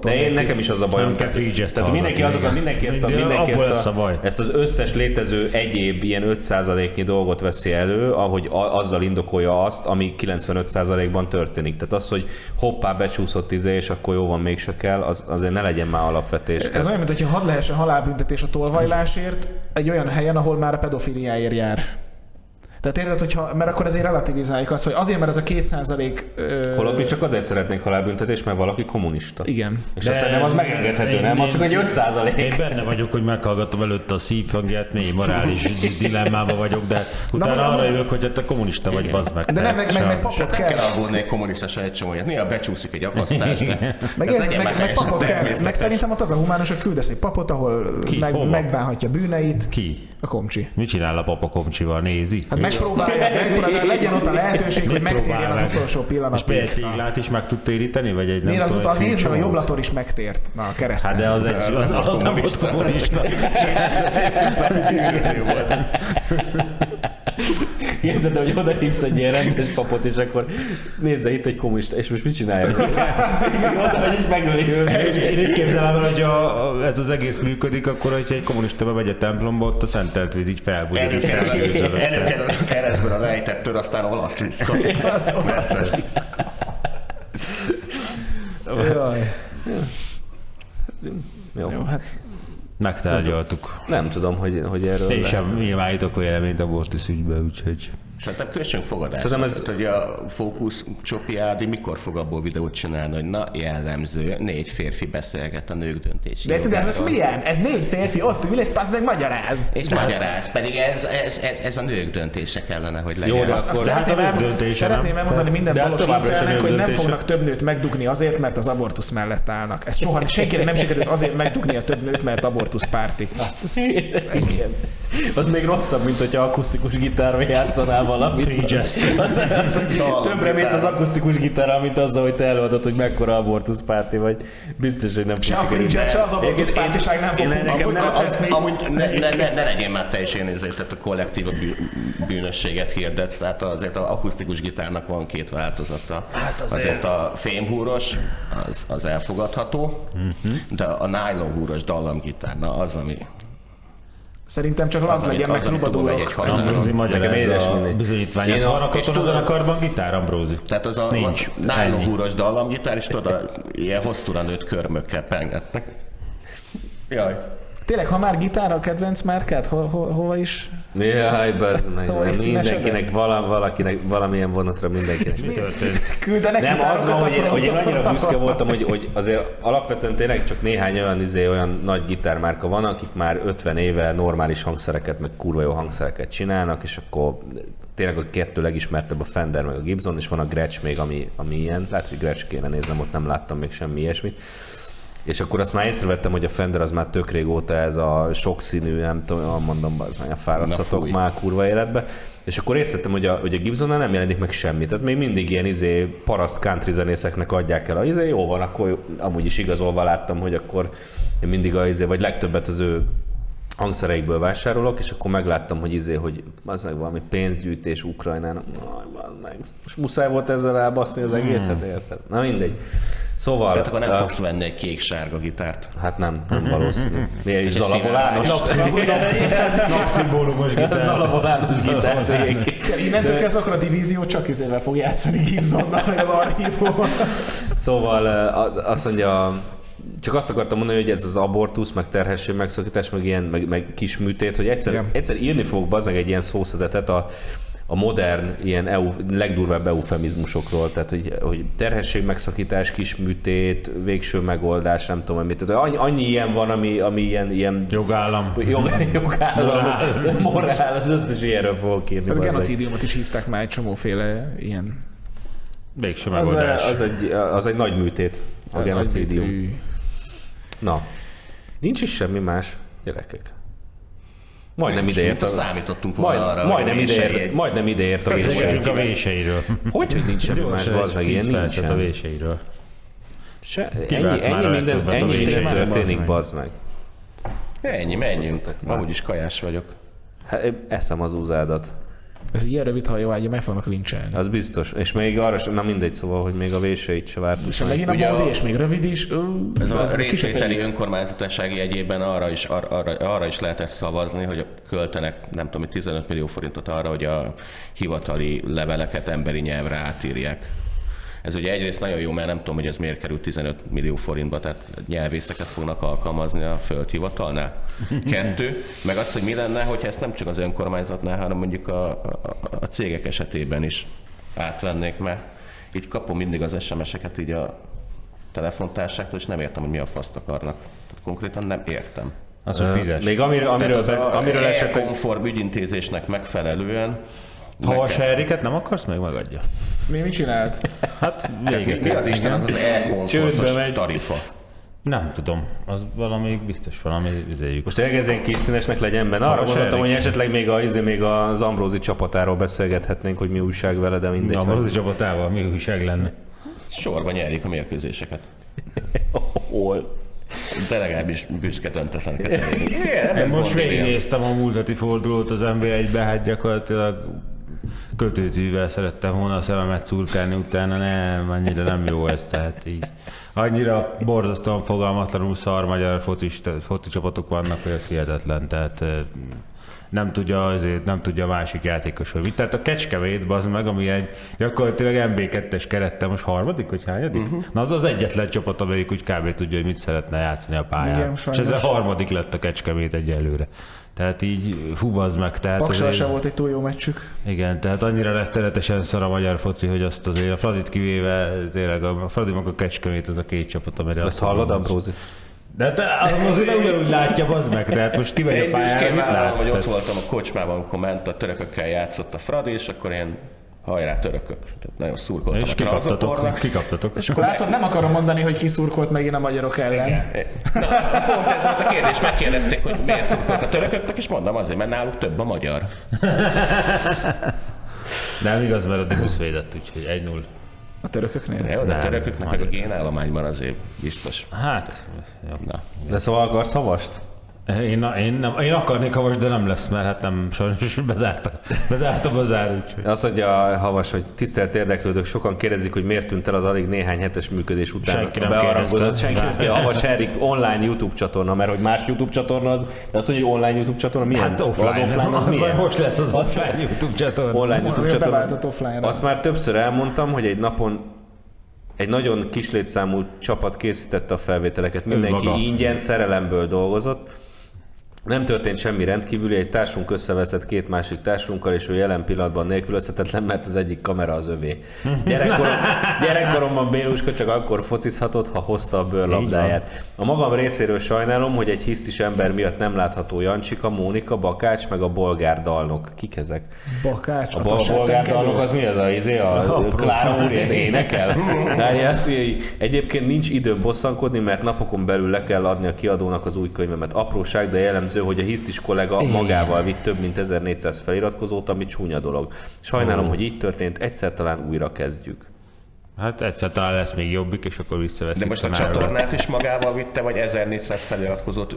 De én nekem is az a bajom. Tehát, mindenki, azokat, mindenki, ezt a, De mindenki ezt, a ezt az összes létező egyéb ilyen 5%-nyi dolgot veszi elő, ahogy azzal indokolja azt, ami 95%-ban történik. Tehát az, hogy hoppá, becsúszott izé, és akkor jó van, mégse kell, az, azért ne legyen már alapvetés. Ez olyan, mint hogyha hadd lehessen halálbüntetés a tolvajlásért egy olyan helyen, ahol már a pedofiliáért jár. Tehát érted, hogyha, mert akkor ezért relativizáljuk azt, hogy azért, mert ez a két százalék... Ö, Holott mi csak azért szeretnénk halálbüntetést, mert valaki kommunista. Igen. És azt szerintem az megengedhető, nem? Az csak egy 5% Én benne vagyok, hogy meghallgatom előtte a szívhangját, mély morális di- dilemmába vagyok, de utána mondom- arra jövök, hogy te kommunista vagy, bazd meg. De nem, meg, meg, meg papot Nem kell. kell aggódni egy kommunista sejtcsomóját. Néha becsúszik egy akasztásba. Meg, Ez én, meg, meg papot kell. Meg szerintem ott az a humánus, hogy küldesz egy papot, ahol Ki? meg, megbánhatja bűneit. Ki? A komcsi. Mit csinál a papa komcsival? Nézi? Hát megpróbálja, megpróbálja, legyen ott a lehetőség, hogy megtérjen az utolsó És pillanatig. például egy téglát is meg tud téríteni? Vagy egy nem az utal, egy nézd meg, a jobblator is megtért. Na, a kereszten. Hát de az, egy, az, az nem volt kommunista. Érzed, hogy oda hívsz egy ilyen rendes papot, és akkor nézze itt egy kommunista, és most mit csinálják? oda vagy és megöli őt. Én így képzelem el, hogy a, a, ez az egész működik, akkor, hogyha egy kommunista bemegy a templomba, ott a szentelt víz így Előkerül előtte. előkerül a keresztben a rejtett tör, aztán olasz liszka. Messze. Jaj. Jó. Jó, hát Megtárgyaltuk. Nem tudom, hogy, hogy erről Én sem nyilvánítok véleményt abortusz ügybe, úgyhogy... Szerintem kössünk fogadást. Szerintem ez- hogy a Fókusz Csopi Ádi mikor fog abból videót csinálni, hogy na jellemző, négy férfi beszélget a nők döntési De tudod, ez most milyen? Ez négy férfi ott ül, és passz meg magyaráz. És magyaráz, pedig ez, ez, ez, ez, a nők döntése kellene, hogy legyen. Jó, de Azt, azt akkor- szeretném, hát a nők elmond, döntése, szeretném nem? elmondani minden De balos hogy nem fognak több nőt megdugni azért, mert az abortusz mellett állnak. Ez soha senkinek nem sikerült azért megdugni a több nőt, mert abortusz párti. Igen. Az még rosszabb, mint hogyha akusztikus gitárral játszanál valamit. Az, az, az, többre mész az akusztikus gitárral, mint azzal, hogy te előadod, hogy mekkora abortusz párti vagy. Biztos, hogy nem fog Se a free jazz, se az én- pártiság nem fog. Amúgy ne, ne, ne, ne legyen már te is én ezért, tehát a kollektív a bű, bűnösséget hirdetsz, tehát azért az akusztikus gitárnak van két változata. Hát azért. azért a fémhúros az, az elfogadható, uh-huh. de a nylon húros dallamgitár, na az, ami Szerintem csak az Az, legyen, meg megy egy. Ambrózi Nekem édes mindegy. bizonyítványát. Én Van a és katona tudod- zenekarban gitár, Ambrózi? Tehát az a Nincs. Ennyi. húros dallamgitár, és tudod, a, ilyen hosszúra nőtt körmökkel pengetnek. Jaj. Tényleg, ha már gitár a kedvenc ho, ho, hova is? Jaj, bazd meg, mindenkinek, vala, valakinek, valamilyen vonatra mindenkinek. Mi történt? Küldenek Nem, az van, hogy én, hogy én annyira büszke voltam, hogy, hogy azért alapvetően tényleg csak néhány olyan, izé, olyan nagy gitármárka van, akik már 50 éve normális hangszereket, meg kurva jó hangszereket csinálnak, és akkor tényleg a kettő legismertebb a Fender, meg a Gibson, és van a Gretsch még, ami, ami ilyen. Lehet, hogy Gretsch kéne néznem, ott nem láttam még semmi ilyesmit. És akkor azt már észrevettem, hogy a Fender az már tök régóta ez a sokszínű, nem tudom, mondom, az olyan fárasztatok már kurva életbe. És akkor észrevettem, hogy a, hogy a Gibsonnál nem jelenik meg semmi. Tehát még mindig ilyen izé, paraszt country zenészeknek adják el a izé, jó van, akkor jó. amúgy is igazolva láttam, hogy akkor én mindig a izé, vagy legtöbbet az ő hangszereikből vásárolok, és akkor megláttam, hogy izé, hogy az meg valami pénzgyűjtés Ukrajnának. Meg. Most muszáj volt ezzel elbaszni az egészet, érted? Na mindegy. Szóval... Tehát akkor nem ö, fogsz venni egy kék-sárga gitárt. Hát nem, nem valószínű. Miért is Zalavolános? Napszimbólumos gitár. Zalavolános gitárt vegyék ki. Innentől kezdve akkor a divízió csak izével fog játszani Gibsonnal, meg az archívóval. Szóval azt mondja, csak azt akartam mondani, hogy ez az abortusz, meg terhesség megszakítás, meg ilyen, meg, meg kis műtét, hogy egyszer, Igen. egyszer írni fogok bazdmeg egy ilyen szószedetet a, a modern, ilyen EU, legdurvább eufemizmusokról, tehát hogy, hogy terhesség megszakítás, kisműtét, végső megoldás, nem tudom, mit. Tehát annyi, annyi ilyen van, ami, ami ilyen, ilyen Jogállam. jog, jogállam, morál, az összes ilyenről fogok írni. Hát a genocidiumot is hívták már egy csomóféle ilyen Végső Az, megoldás. az, egy, az egy nagy műtét, a genocidium. Na, nincs is semmi más, gyerekek. Majdnem ideért számítottunk volna Majd, arra, majdnem, hogy ideért, majdnem ideért a vései. Beszéljünk a véseiről. Hogy, hogy nincs semmi más, egy ilyen 10 percet a nincsen. véseiről. Se, ennyi, ennyi minden, ennyi minden történik, bazd meg. Ennyi, menjünk. Amúgy is kajás vagyok. Hát, eszem az úzádat. Ez ilyen rövid hajóágya, meg fognak lincselni. Az biztos. És még arra sem, na mindegy, szóval, hogy még a véseit se vártuk. És megint a Ugye a- és még rövid is. Ez a az részvételi kicsit önkormányzatisági egyében arra is, ar, arra, arra is lehetett szavazni, hogy költenek nem tudom, 15 millió forintot arra, hogy a hivatali leveleket emberi nyelvre átírják. Ez ugye egyrészt nagyon jó, mert nem tudom, hogy ez miért kerül 15 millió forintba, tehát nyelvészeket fognak alkalmazni a földhivatalnál. Kettő, meg az, hogy mi lenne, hogyha ezt nem csak az önkormányzatnál, hanem mondjuk a, a, a cégek esetében is átvennék, mert így kapom mindig az SMS-eket így a telefontárságtól, és nem értem, hogy mi a faszt akarnak. Tehát konkrétan nem értem. Az, hogy fizes. Még amiről, amiről, Tehát az amiről a esetleg... konform ügyintézésnek megfelelően Havas nekem- Eriket nem akarsz, meg megadja. Mi, mit csinált? Hát véget. mi az Isten az az megy. tarifa? Nem tudom, az valami biztos valami üzéljük. Most elkezdjen kis színesnek legyen benne. Arra gondoltam, hogy esetleg még, a, izé, még az Ambrózi csapatáról beszélgethetnénk, hogy mi újság vele, de mindegy. A Maruzi csapatával mi újság lenne? Sorba nyerjék a mérkőzéseket. Hol? De legalábbis büszke ez most végignéztem a múltati fordulót az NB1-be, hát gyakorlatilag kötőtűvel szerettem volna a szememet szurkálni utána, nem, annyira nem jó ez, tehát így. Annyira borzasztóan fogalmatlanul szar magyar focis, foci csapatok vannak, hogy ez hihetetlen, tehát eh, nem tudja azért, nem tudja a másik játékos, hogy mit. Tehát a Kecskemét, az meg, ami egy gyakorlatilag MB2-es kerettel, most harmadik, vagy hányadik? Uh-huh. Na az az egyetlen csapat, amelyik úgy kb. tudja, hogy mit szeretne játszani a pályán. Igen, és ez a harmadik lett a Kecskemét egyelőre. Tehát így hú, az meg. Tehát Paksal azért- sem volt egy túl jó meccsük. igen, tehát annyira rettenetesen szar a magyar foci, hogy azt azért a Fradit kivéve, tényleg a Fradi meg a Kecskemét az a két csapat, amire Ezt hallod, Ambrózi? De te az nem ugyanúgy látja, az meg, tehát most kimegy a Én pályára, mit látsz? hogy ott voltam a kocsmában, amikor ment a törökökkel játszott a Fradi, és akkor én hajrá törökök. Tehát nagyon szurkoltam És a kikaptatok, kikaptatok. És akkor Látod, nem akarom mondani, hogy kiszurkolt megint a magyarok ellen. Na, pont ez volt a kérdés, megkérdezték, hogy miért szurkolt a törököknek, és mondom azért, mert náluk több a magyar. Nem igaz, mert addig 20 védett, úgyhogy 1-0. A törököknél. Jó, de a törököknek meg a génállományban azért biztos. Hát, jó. Na, De szóval akarsz havast? Én, én, nem, én akarnék havas, de nem lesz, mert hát nem, sajnos bezártam, bezártam a zár, úgyhogy. Azt mondja a havas, hogy tisztelt érdeklődők, sokan kérdezik, hogy miért tűnt el az alig néhány hetes működés után Senki nem bearangozott kérdezte. senki. A havas Erik online YouTube csatorna, mert hogy más YouTube csatorna az, de azt mondja, hogy online YouTube csatorna milyen? Hát offline, az offline az az milyen? Most lesz az offline YouTube csatorna. Online YouTube csatorna. offline-ra. Azt már többször elmondtam, hogy egy napon egy nagyon kis létszámú csapat készítette a felvételeket. Mindenki ingyen, szerelemből dolgozott. Nem történt semmi rendkívüli, egy társunk összeveszett két másik társunkkal, és ő jelen pillanatban nélkülözhetetlen, mert az egyik kamera az övé. Gyerekkorom, gyerekkoromban Béluska csak akkor focizhatott, ha hozta a bőrlabdáját. A magam részéről sajnálom, hogy egy hisztis ember miatt nem látható Jancsika, Mónika, Bakács, meg a bolgár dalnok. Kik ezek? Bakács, A bol- bolgár dalnok az mi az a izé? A Klára úr énekel? Várjál, egyébként nincs időm bosszankodni, mert napokon belül le kell adni a kiadónak az új könyvemet. Apróság, de jellemző, hogy a hisztis kollega magával vitt több mint 1400 feliratkozót, ami csúnya dolog. Sajnálom, hogy így történt, egyszer talán újra kezdjük. Hát egyszer talán lesz még jobbik, és akkor visszaveszik de most a csatornát is magával vitte, vagy 1400 feliratkozót?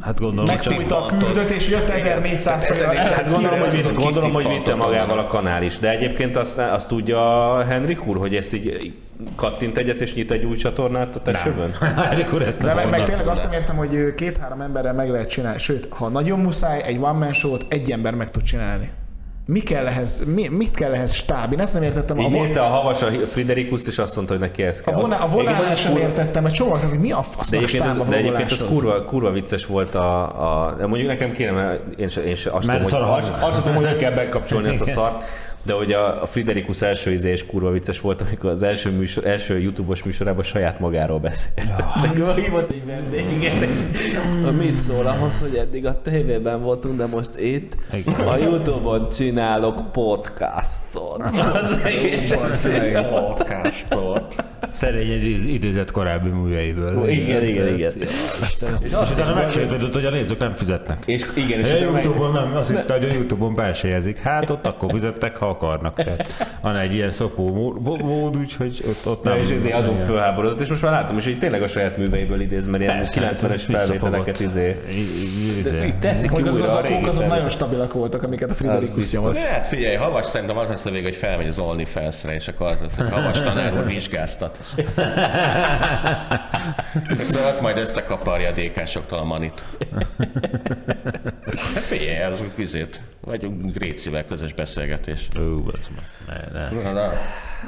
Hát gondolom, hogy csak... Megfújta a küldött, és jött 1400 felirat. Hát gondolom, hogy, vitt, gondolom, hogy vitte magával a kanál is. De egyébként azt, azt tudja Henrik úr, hogy ezt így kattint egyet és nyit egy új csatornát a ezt De meg, meg tényleg azt nem értem, hogy két-három emberrel meg lehet csinálni. Sőt, ha nagyon muszáj, egy one man show-t egy ember meg tud csinálni. Mi kell ehhez, mi, mit kell ehhez stáb? Én ezt nem értettem. Így A, von, nézte a havas a Friderikuszt, és azt mondta, hogy neki ez a, kell. voná, a vonálás sem értettem, egy csomó, hogy mi a De fasznak egyébként, stáb az, a de egyébként az kurva, kurva vicces volt a, a, de mondjuk nekem kéne, mert én se, én se azt, Mert tudom, hogy, a azt, azt sem tudom, hogy hogy kell bekapcsolni ezt a szart, de hogy a, a Friderikus első íze is kurva vicces volt, amikor az első, műsor, első YouTube-os műsorában saját magáról beszélt. Ja. hívott egy vendéget, és mit szól ahhoz, hogy eddig a tévében voltunk, de most itt Igen. a YouTube-on csinálok podcastot. Az egész Podcastot. Szerény egy idézett korábbi műveiből. Igen, igen, igen. És És azt utána megsértődött, hogy a nézők nem fizetnek. és igen, és És a utána meg- Youtube-on nem, azt hitte, hogy a Youtube-on belsejezik. Hát ott akkor fizettek, ha akarnak. Tehát Van egy ilyen szopó mód, úgyhogy ott, ott Na, nem. és ezért azon fölháborodott, és most már látom is, hogy tényleg a saját műveiből idéz, mert ilyen Persze, 90-es visszafogott. felvételeket izé. Izé. Teszik újra az a azok, nagyon stabilak voltak, amiket a Friderikus nyomott. Hát figyelj, havas szerintem az lesz a vége, hogy felmegy az OnlyFans-re, és akkor az lesz, hogy havas tanár úr vizsgáztat. Szóval ott majd összekaparja a DK-soktól a manit. Hát figyelj, az vizét. Vagy Grécivel közös beszélgetés. Meg. Ne, ne. Na, na,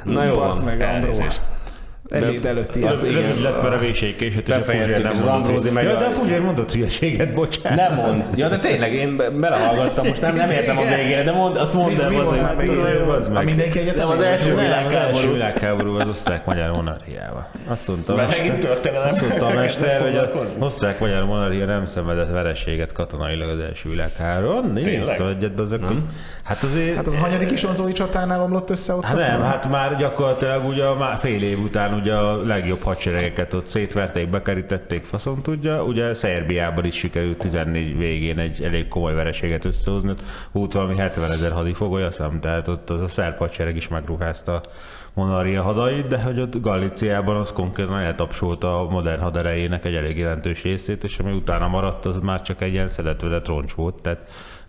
Na jó Basz meg, Andró. Elnézést. Eléd előtti. Az Az, igen. Lett, mert a véség késett, és a Befejeztük, Puzsér nem és az. Ambrózi meg Ja, de a Puzsér mondott hülyeséget, bocsánat. Nem mond. Ja, de tényleg, én be- belehallgattam, most nem, nem értem a végére, de mond, azt mondd el, az, az, meg. mindenki egyetem az első világháború. első világháború az osztrák-magyar monarchiával. Azt mondta a Mert mester, azt mondta a mester, hogy az osztrák-magyar monarchia nem szenvedett vereséget katonailag az első világháborúban. Nézd a egyet, azok, hogy Hát azért... Hát az a hanyadik isonzói csatánál omlott össze ott Hát a nem, hát már gyakorlatilag ugye a már fél év után ugye a legjobb hadseregeket ott szétverték, bekerítették, faszom tudja. Ugye Szerbiában is sikerült 14 végén egy elég komoly vereséget összehozni, ott volt valami 70 ezer hadifogoly, azt hiszem, tehát ott az a szerb hadsereg is megruházta a monarchia hadait, de hogy ott Galíciában az konkrétan eltapsolta a modern haderejének egy elég jelentős részét, és ami utána maradt, az már csak egy ilyen szedetvedett roncs volt, tehát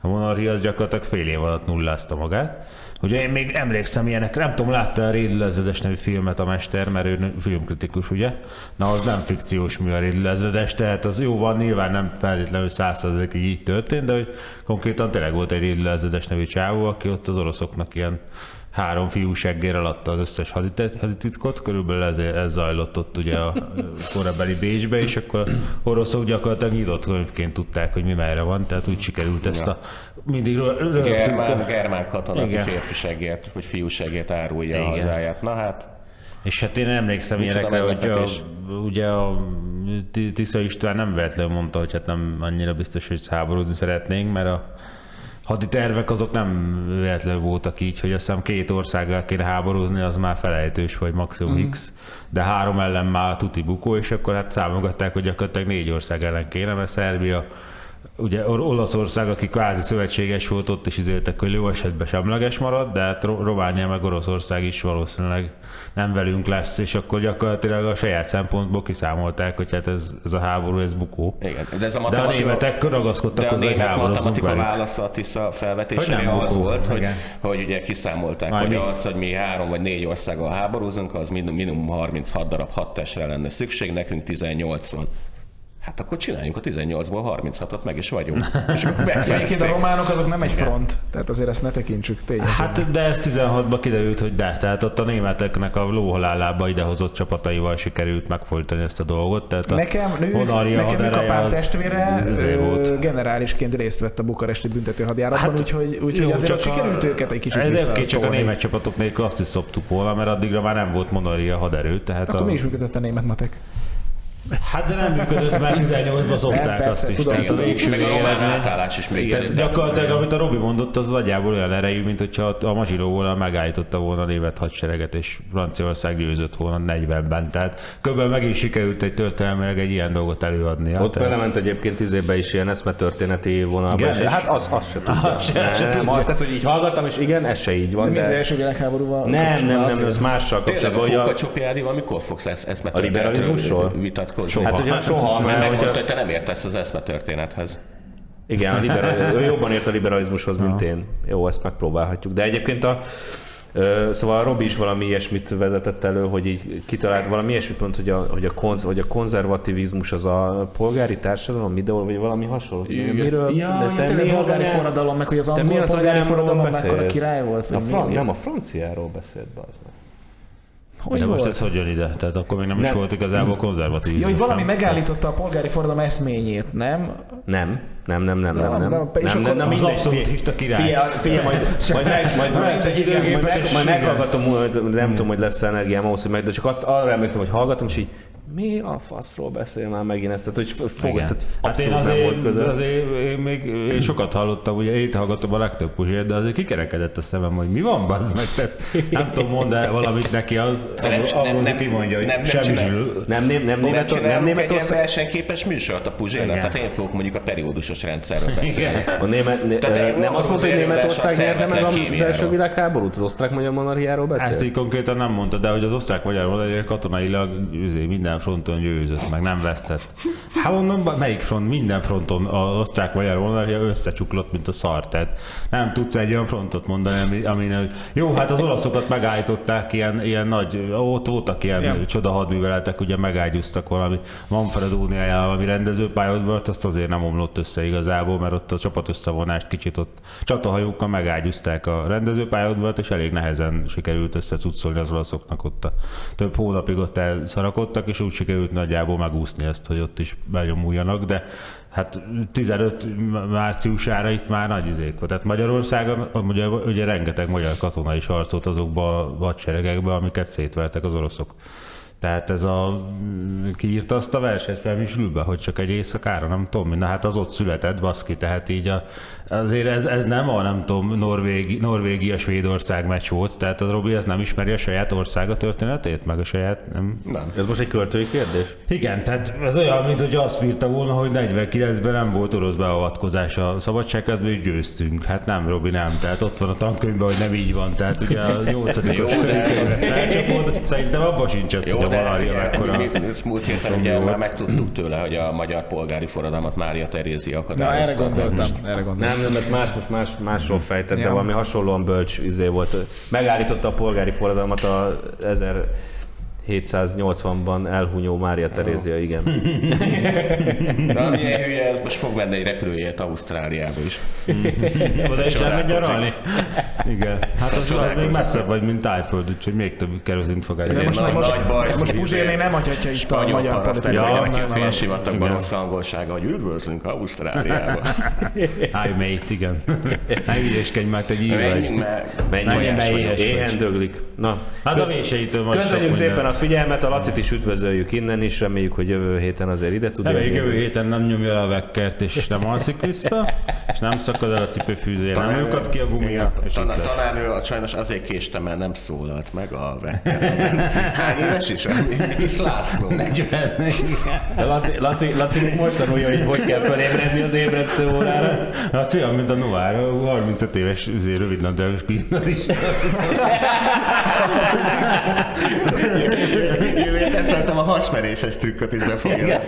a monarchia az gyakorlatilag fél év alatt nullázta magát. Ugye én még emlékszem ilyenekre, nem tudom, látta a Rédl Ezredes nevű filmet a mester, mert ő filmkritikus, ugye? Na, az nem fikciós mű a Rédl Ezredes, tehát az jó van, nyilván nem feltétlenül százszerzékig így történt, de hogy konkrétan tényleg volt egy Rédl Ezredes nevű csávó, aki ott az oroszoknak ilyen három fiú seggérrel adta az összes hadititkot, körülbelül ezért ez zajlott ott ugye a korabeli Bécsbe, és akkor oroszok gyakorlatilag nyitott könyvként tudták, hogy mi merre van, tehát úgy sikerült ezt a mindig rö- rögtünk. Germán, germán katona, aki Igen. férfiségért, vagy fiúságért árulja a Igen. hazáját. Na hát, És hát én emlékszem Micsoda ilyenekre, hogy a, ugye a Ti- Tisza István nem véletlenül mondta, hogy hát nem annyira biztos, hogy háborúzni szeretnénk, mert a hadi tervek azok nem véletlenül voltak így, hogy azt hiszem két országgal kéne háborúzni, az már felejtős, vagy maximum mm. X, de három ellen már tuti bukó, és akkor hát számogatták, hogy gyakorlatilag négy ország ellen kéne, mert Szerbia Ugye Or- Olaszország, aki kvázi szövetséges volt, ott is izéltek, hogy jó esetben semleges marad, de hát Ro- Románia meg Oroszország is valószínűleg nem velünk lesz, és akkor gyakorlatilag a saját szempontból kiszámolták, hogy hát ez, ez a háború, ez bukó. igen. De ez a De a matematika... németek ragaszkodtak De a hozzá, hogy német háborúzzunk matematika válasza a Tisza felvetésére az bukó, volt, hogy, igen. hogy ugye kiszámolták, Majd hogy mi? az, hogy mi három vagy négy országgal háborúzunk, az minimum, minimum 36 darab hadtestre lenne szükség, nekünk 18 van. Hát akkor csináljunk a 18-ból 36-ot, meg is vagyunk. És akkor Egyébként a románok azok nem egy front, tehát azért ezt ne tekintsük tényleg. Hát, de ez 16-ban kiderült, hogy de, tehát ott a németeknek a lóhalállába idehozott csapataival sikerült megfojtani ezt a dolgot. Tehát a Nekem, nő, Honoria nekem nőkapám az testvére izé volt. generálisként részt vett a bukaresti büntetőhadjáratban, Hát, úgyhogy, úgyhogy jó, azért csak sikerült őket egy kicsit Ez vissza. oké, csak a német csapatok nélkül azt is szoptuk volna, mert addigra már nem volt monoria haderő. Tehát Akkor a... mi is működött a német matek? Hát de nem működött, mert 18-ban szopták persze, azt is. tudom, tehát a végső Meg a átállás is Igen, működik. gyakorlatilag, amit a Robi mondott, az nagyjából olyan erejű, mint hogyha a Mazsiló volna megállította volna a német hadsereget, és Franciaország győzött volna 40-ben. Tehát kb. meg is sikerült egy történelmileg egy ilyen dolgot előadni. Ott belement egyébként izébe is ilyen eszmetörténeti vonalba. Igen, És, hát az, az se tudja. Azt se- Ne, se nem, tudja. Tehát, hogy így hallgattam, és igen, ez se így van. De mi az De... első világháborúval? Nem, nem, nem, ez mással Tényleg a kapcsolatban. hogy a- Fókacsopiádival mikor fogsz ezt, ezt A liberalizmusról? vitatkozni? Hát ugye soha, Mert mert hogyha, hogy te nem értesz az eszmetörténethez. igen, a liberal, ő jobban ért a liberalizmushoz, mint én. Jó, ezt megpróbálhatjuk. De egyébként a, Szóval Robi is valami ilyesmit vezetett elő, hogy így kitalált valami ilyesmit mondta, hogy a, hogy a, konz, hogy a konzervativizmus az a polgári társadalom ideol, vagy valami hasonló. ja, ja, te tényleg mi az polgári anyám- forradalom, meg hogy az te angol az polgári forradalom mekkora király volt, vagy a fran- mi? Nem, a franciáról beszélt, bazd meg. Hogy De most volt? ez hogy jön ide? Tehát akkor még nem, is Nem. volt igazából konzervatív. Ja, hogy valami megállította a polgári forradalom eszményét, nem? Nem, nem, nem, nem, nem, nem. de- és nem, akkor nem, az abszolútista király. Figyelj, figyelj, majd, majd, meg, majd, majd, majd, időgépet majd, meg, majd meghallgatom, majd nem tudom, hogy lesz energiám ahhoz, hogy meg, de csak azt arra emlékszem, hogy hallgatom, és így mi a faszról beszél már megint ezt, tehát hogy fog, Igen. tehát Hát én abszolút nem volt azért, közel. azért én még én sokat hallottam, ugye én hallgatom a legtöbb puzsért, de azért kikerekedett a szemem, hogy mi van, bazd meg, tehát nem tudom, mond el valamit neki, az nem- abból nem- nem, kimondja, hogy nem- nem semmi csinál. zsül. Nem, nem, nem, Nem, német, nem csinálunk egy ilyen Németország, versenyképes műsort a Puzsérnak, Igen. tehát én fogok mondjuk a periódusos rendszerről beszélni. a német, né, Tehát nem nem azt mondta, hogy az Németország nyerte meg az első világháborút, az osztrák-magyar monarchiáról Ezt beszél? így konkrétan nem mondta, de hogy az osztrák-magyar monarchia katonailag üzé, minden fronton győzött, meg nem vesztett. Hát mondom, melyik front? Minden fronton az osztrák-magyar monarchia összecsuklott, mint a szar. Tehát nem tudsz egy olyan frontot mondani, ami, ami jó, hát az olaszokat megállították, ilyen, ilyen nagy, ott voltak ilyen yeah. csoda hadműveletek, ugye megágyúztak valami Manfredóniájával, ami rendezőpályát volt, azt azért nem omlott össze igazából, mert ott a csapat összevonást kicsit ott csatahajókkal megágyúzták a rendezőpályát, és elég nehezen sikerült összecuccolni az olaszoknak ott a több hónapig ott elszarakodtak, és úgy sikerült nagyjából megúszni ezt, hogy ott is benyomuljanak, de hát 15 márciusára itt már nagy izék volt. Tehát Magyarországon ugye, ugye rengeteg magyar katona is harcolt azokba a hadseregekbe, amiket szétvertek az oroszok. Tehát ez a... Ki írta azt a verset fel Zsülbe, hogy csak egy éjszakára, nem tudom, na hát az ott született, baszki, tehát így a, azért ez, ez nem a, nem tudom, Norvégi, Norvégia, Svédország meccs volt, tehát az Robi ez nem ismeri a saját országa történetét, meg a saját, nem, Nem. Ez most egy költői kérdés? igen, tehát ez olyan, mint hogy azt írta volna, hogy 49-ben nem volt orosz beavatkozás a szabadságkezben, és győztünk. Hát nem, Robi, nem. Tehát ott van a tankönyvben, hogy nem így van. Tehát ugye a 8. Jó, de- szerintem abban sincs ez, Jó, a de Valarja figyelj, mekkora. mi- mi- múlt héten ugye már megtudtuk tőle, hogy a magyar polgári forradalmat Mária Terézia Na, erre akadályozta. gondoltam, erre gondoltam. Nem, nem, ez más, most más, másról fejtett, de valami hasonlóan bölcs izé volt. Megállította a polgári forradalmat a 1780-ban elhunyó Mária Terézia, igen. De ami ilyen hülye, ez most fog venni egy repülőjét Ausztráliába is. Oda is elmegy nyaralni? Igen. Hát az, az még messzebb vagy, mint Tájföld, úgyhogy még több kerozint fog elérni. most, nagy- most, nagy baj, most hogy Puzsérné nem hagyhatja itt a magyar paraszt, politikát. Ja, a nem. félsivatagban Igen. rossz angolsága, hogy üdvözlünk Ausztráliába. Hi mate, igen. Ne hülyéskedj már, te vagy. Menjünk már. Éhen döglik. Na, Hát a véseitől majd Köszönjük szépen a figyelmet, a Lacit is üdvözöljük innen is, reméljük, hogy jövő héten azért ide tud jönni. jövő héten nem nyomja a vekkert, és nem alszik vissza, és nem szakad el a cipőfűzője, nem lyukad ki a gumia, és lesz. tanárnő a sajnos azért késtem, mert nem szólalt meg a vekkeremben. Hány éves is? Kis László. De Laci, Laci, Laci most tanulja, hogy hogy kell felébredni az ébresztő órára. Olyan, mint a Noir, a 35 éves üzé, rövidnadrágos gimnazista. Hasmeréses trükköt is be fogja.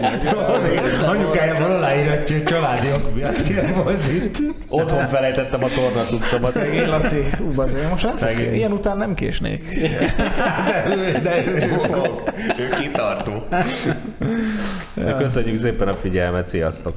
Anyukája van aláíratja, hogy családi ok miatt nem itt. Otthon felejtettem a torna cuccomat. Szegény Laci, ú, most nem ilyen után nem késnék. De, de, Ő fog. Ő kitartó. Köszönjük szépen a figyelmet, sziasztok!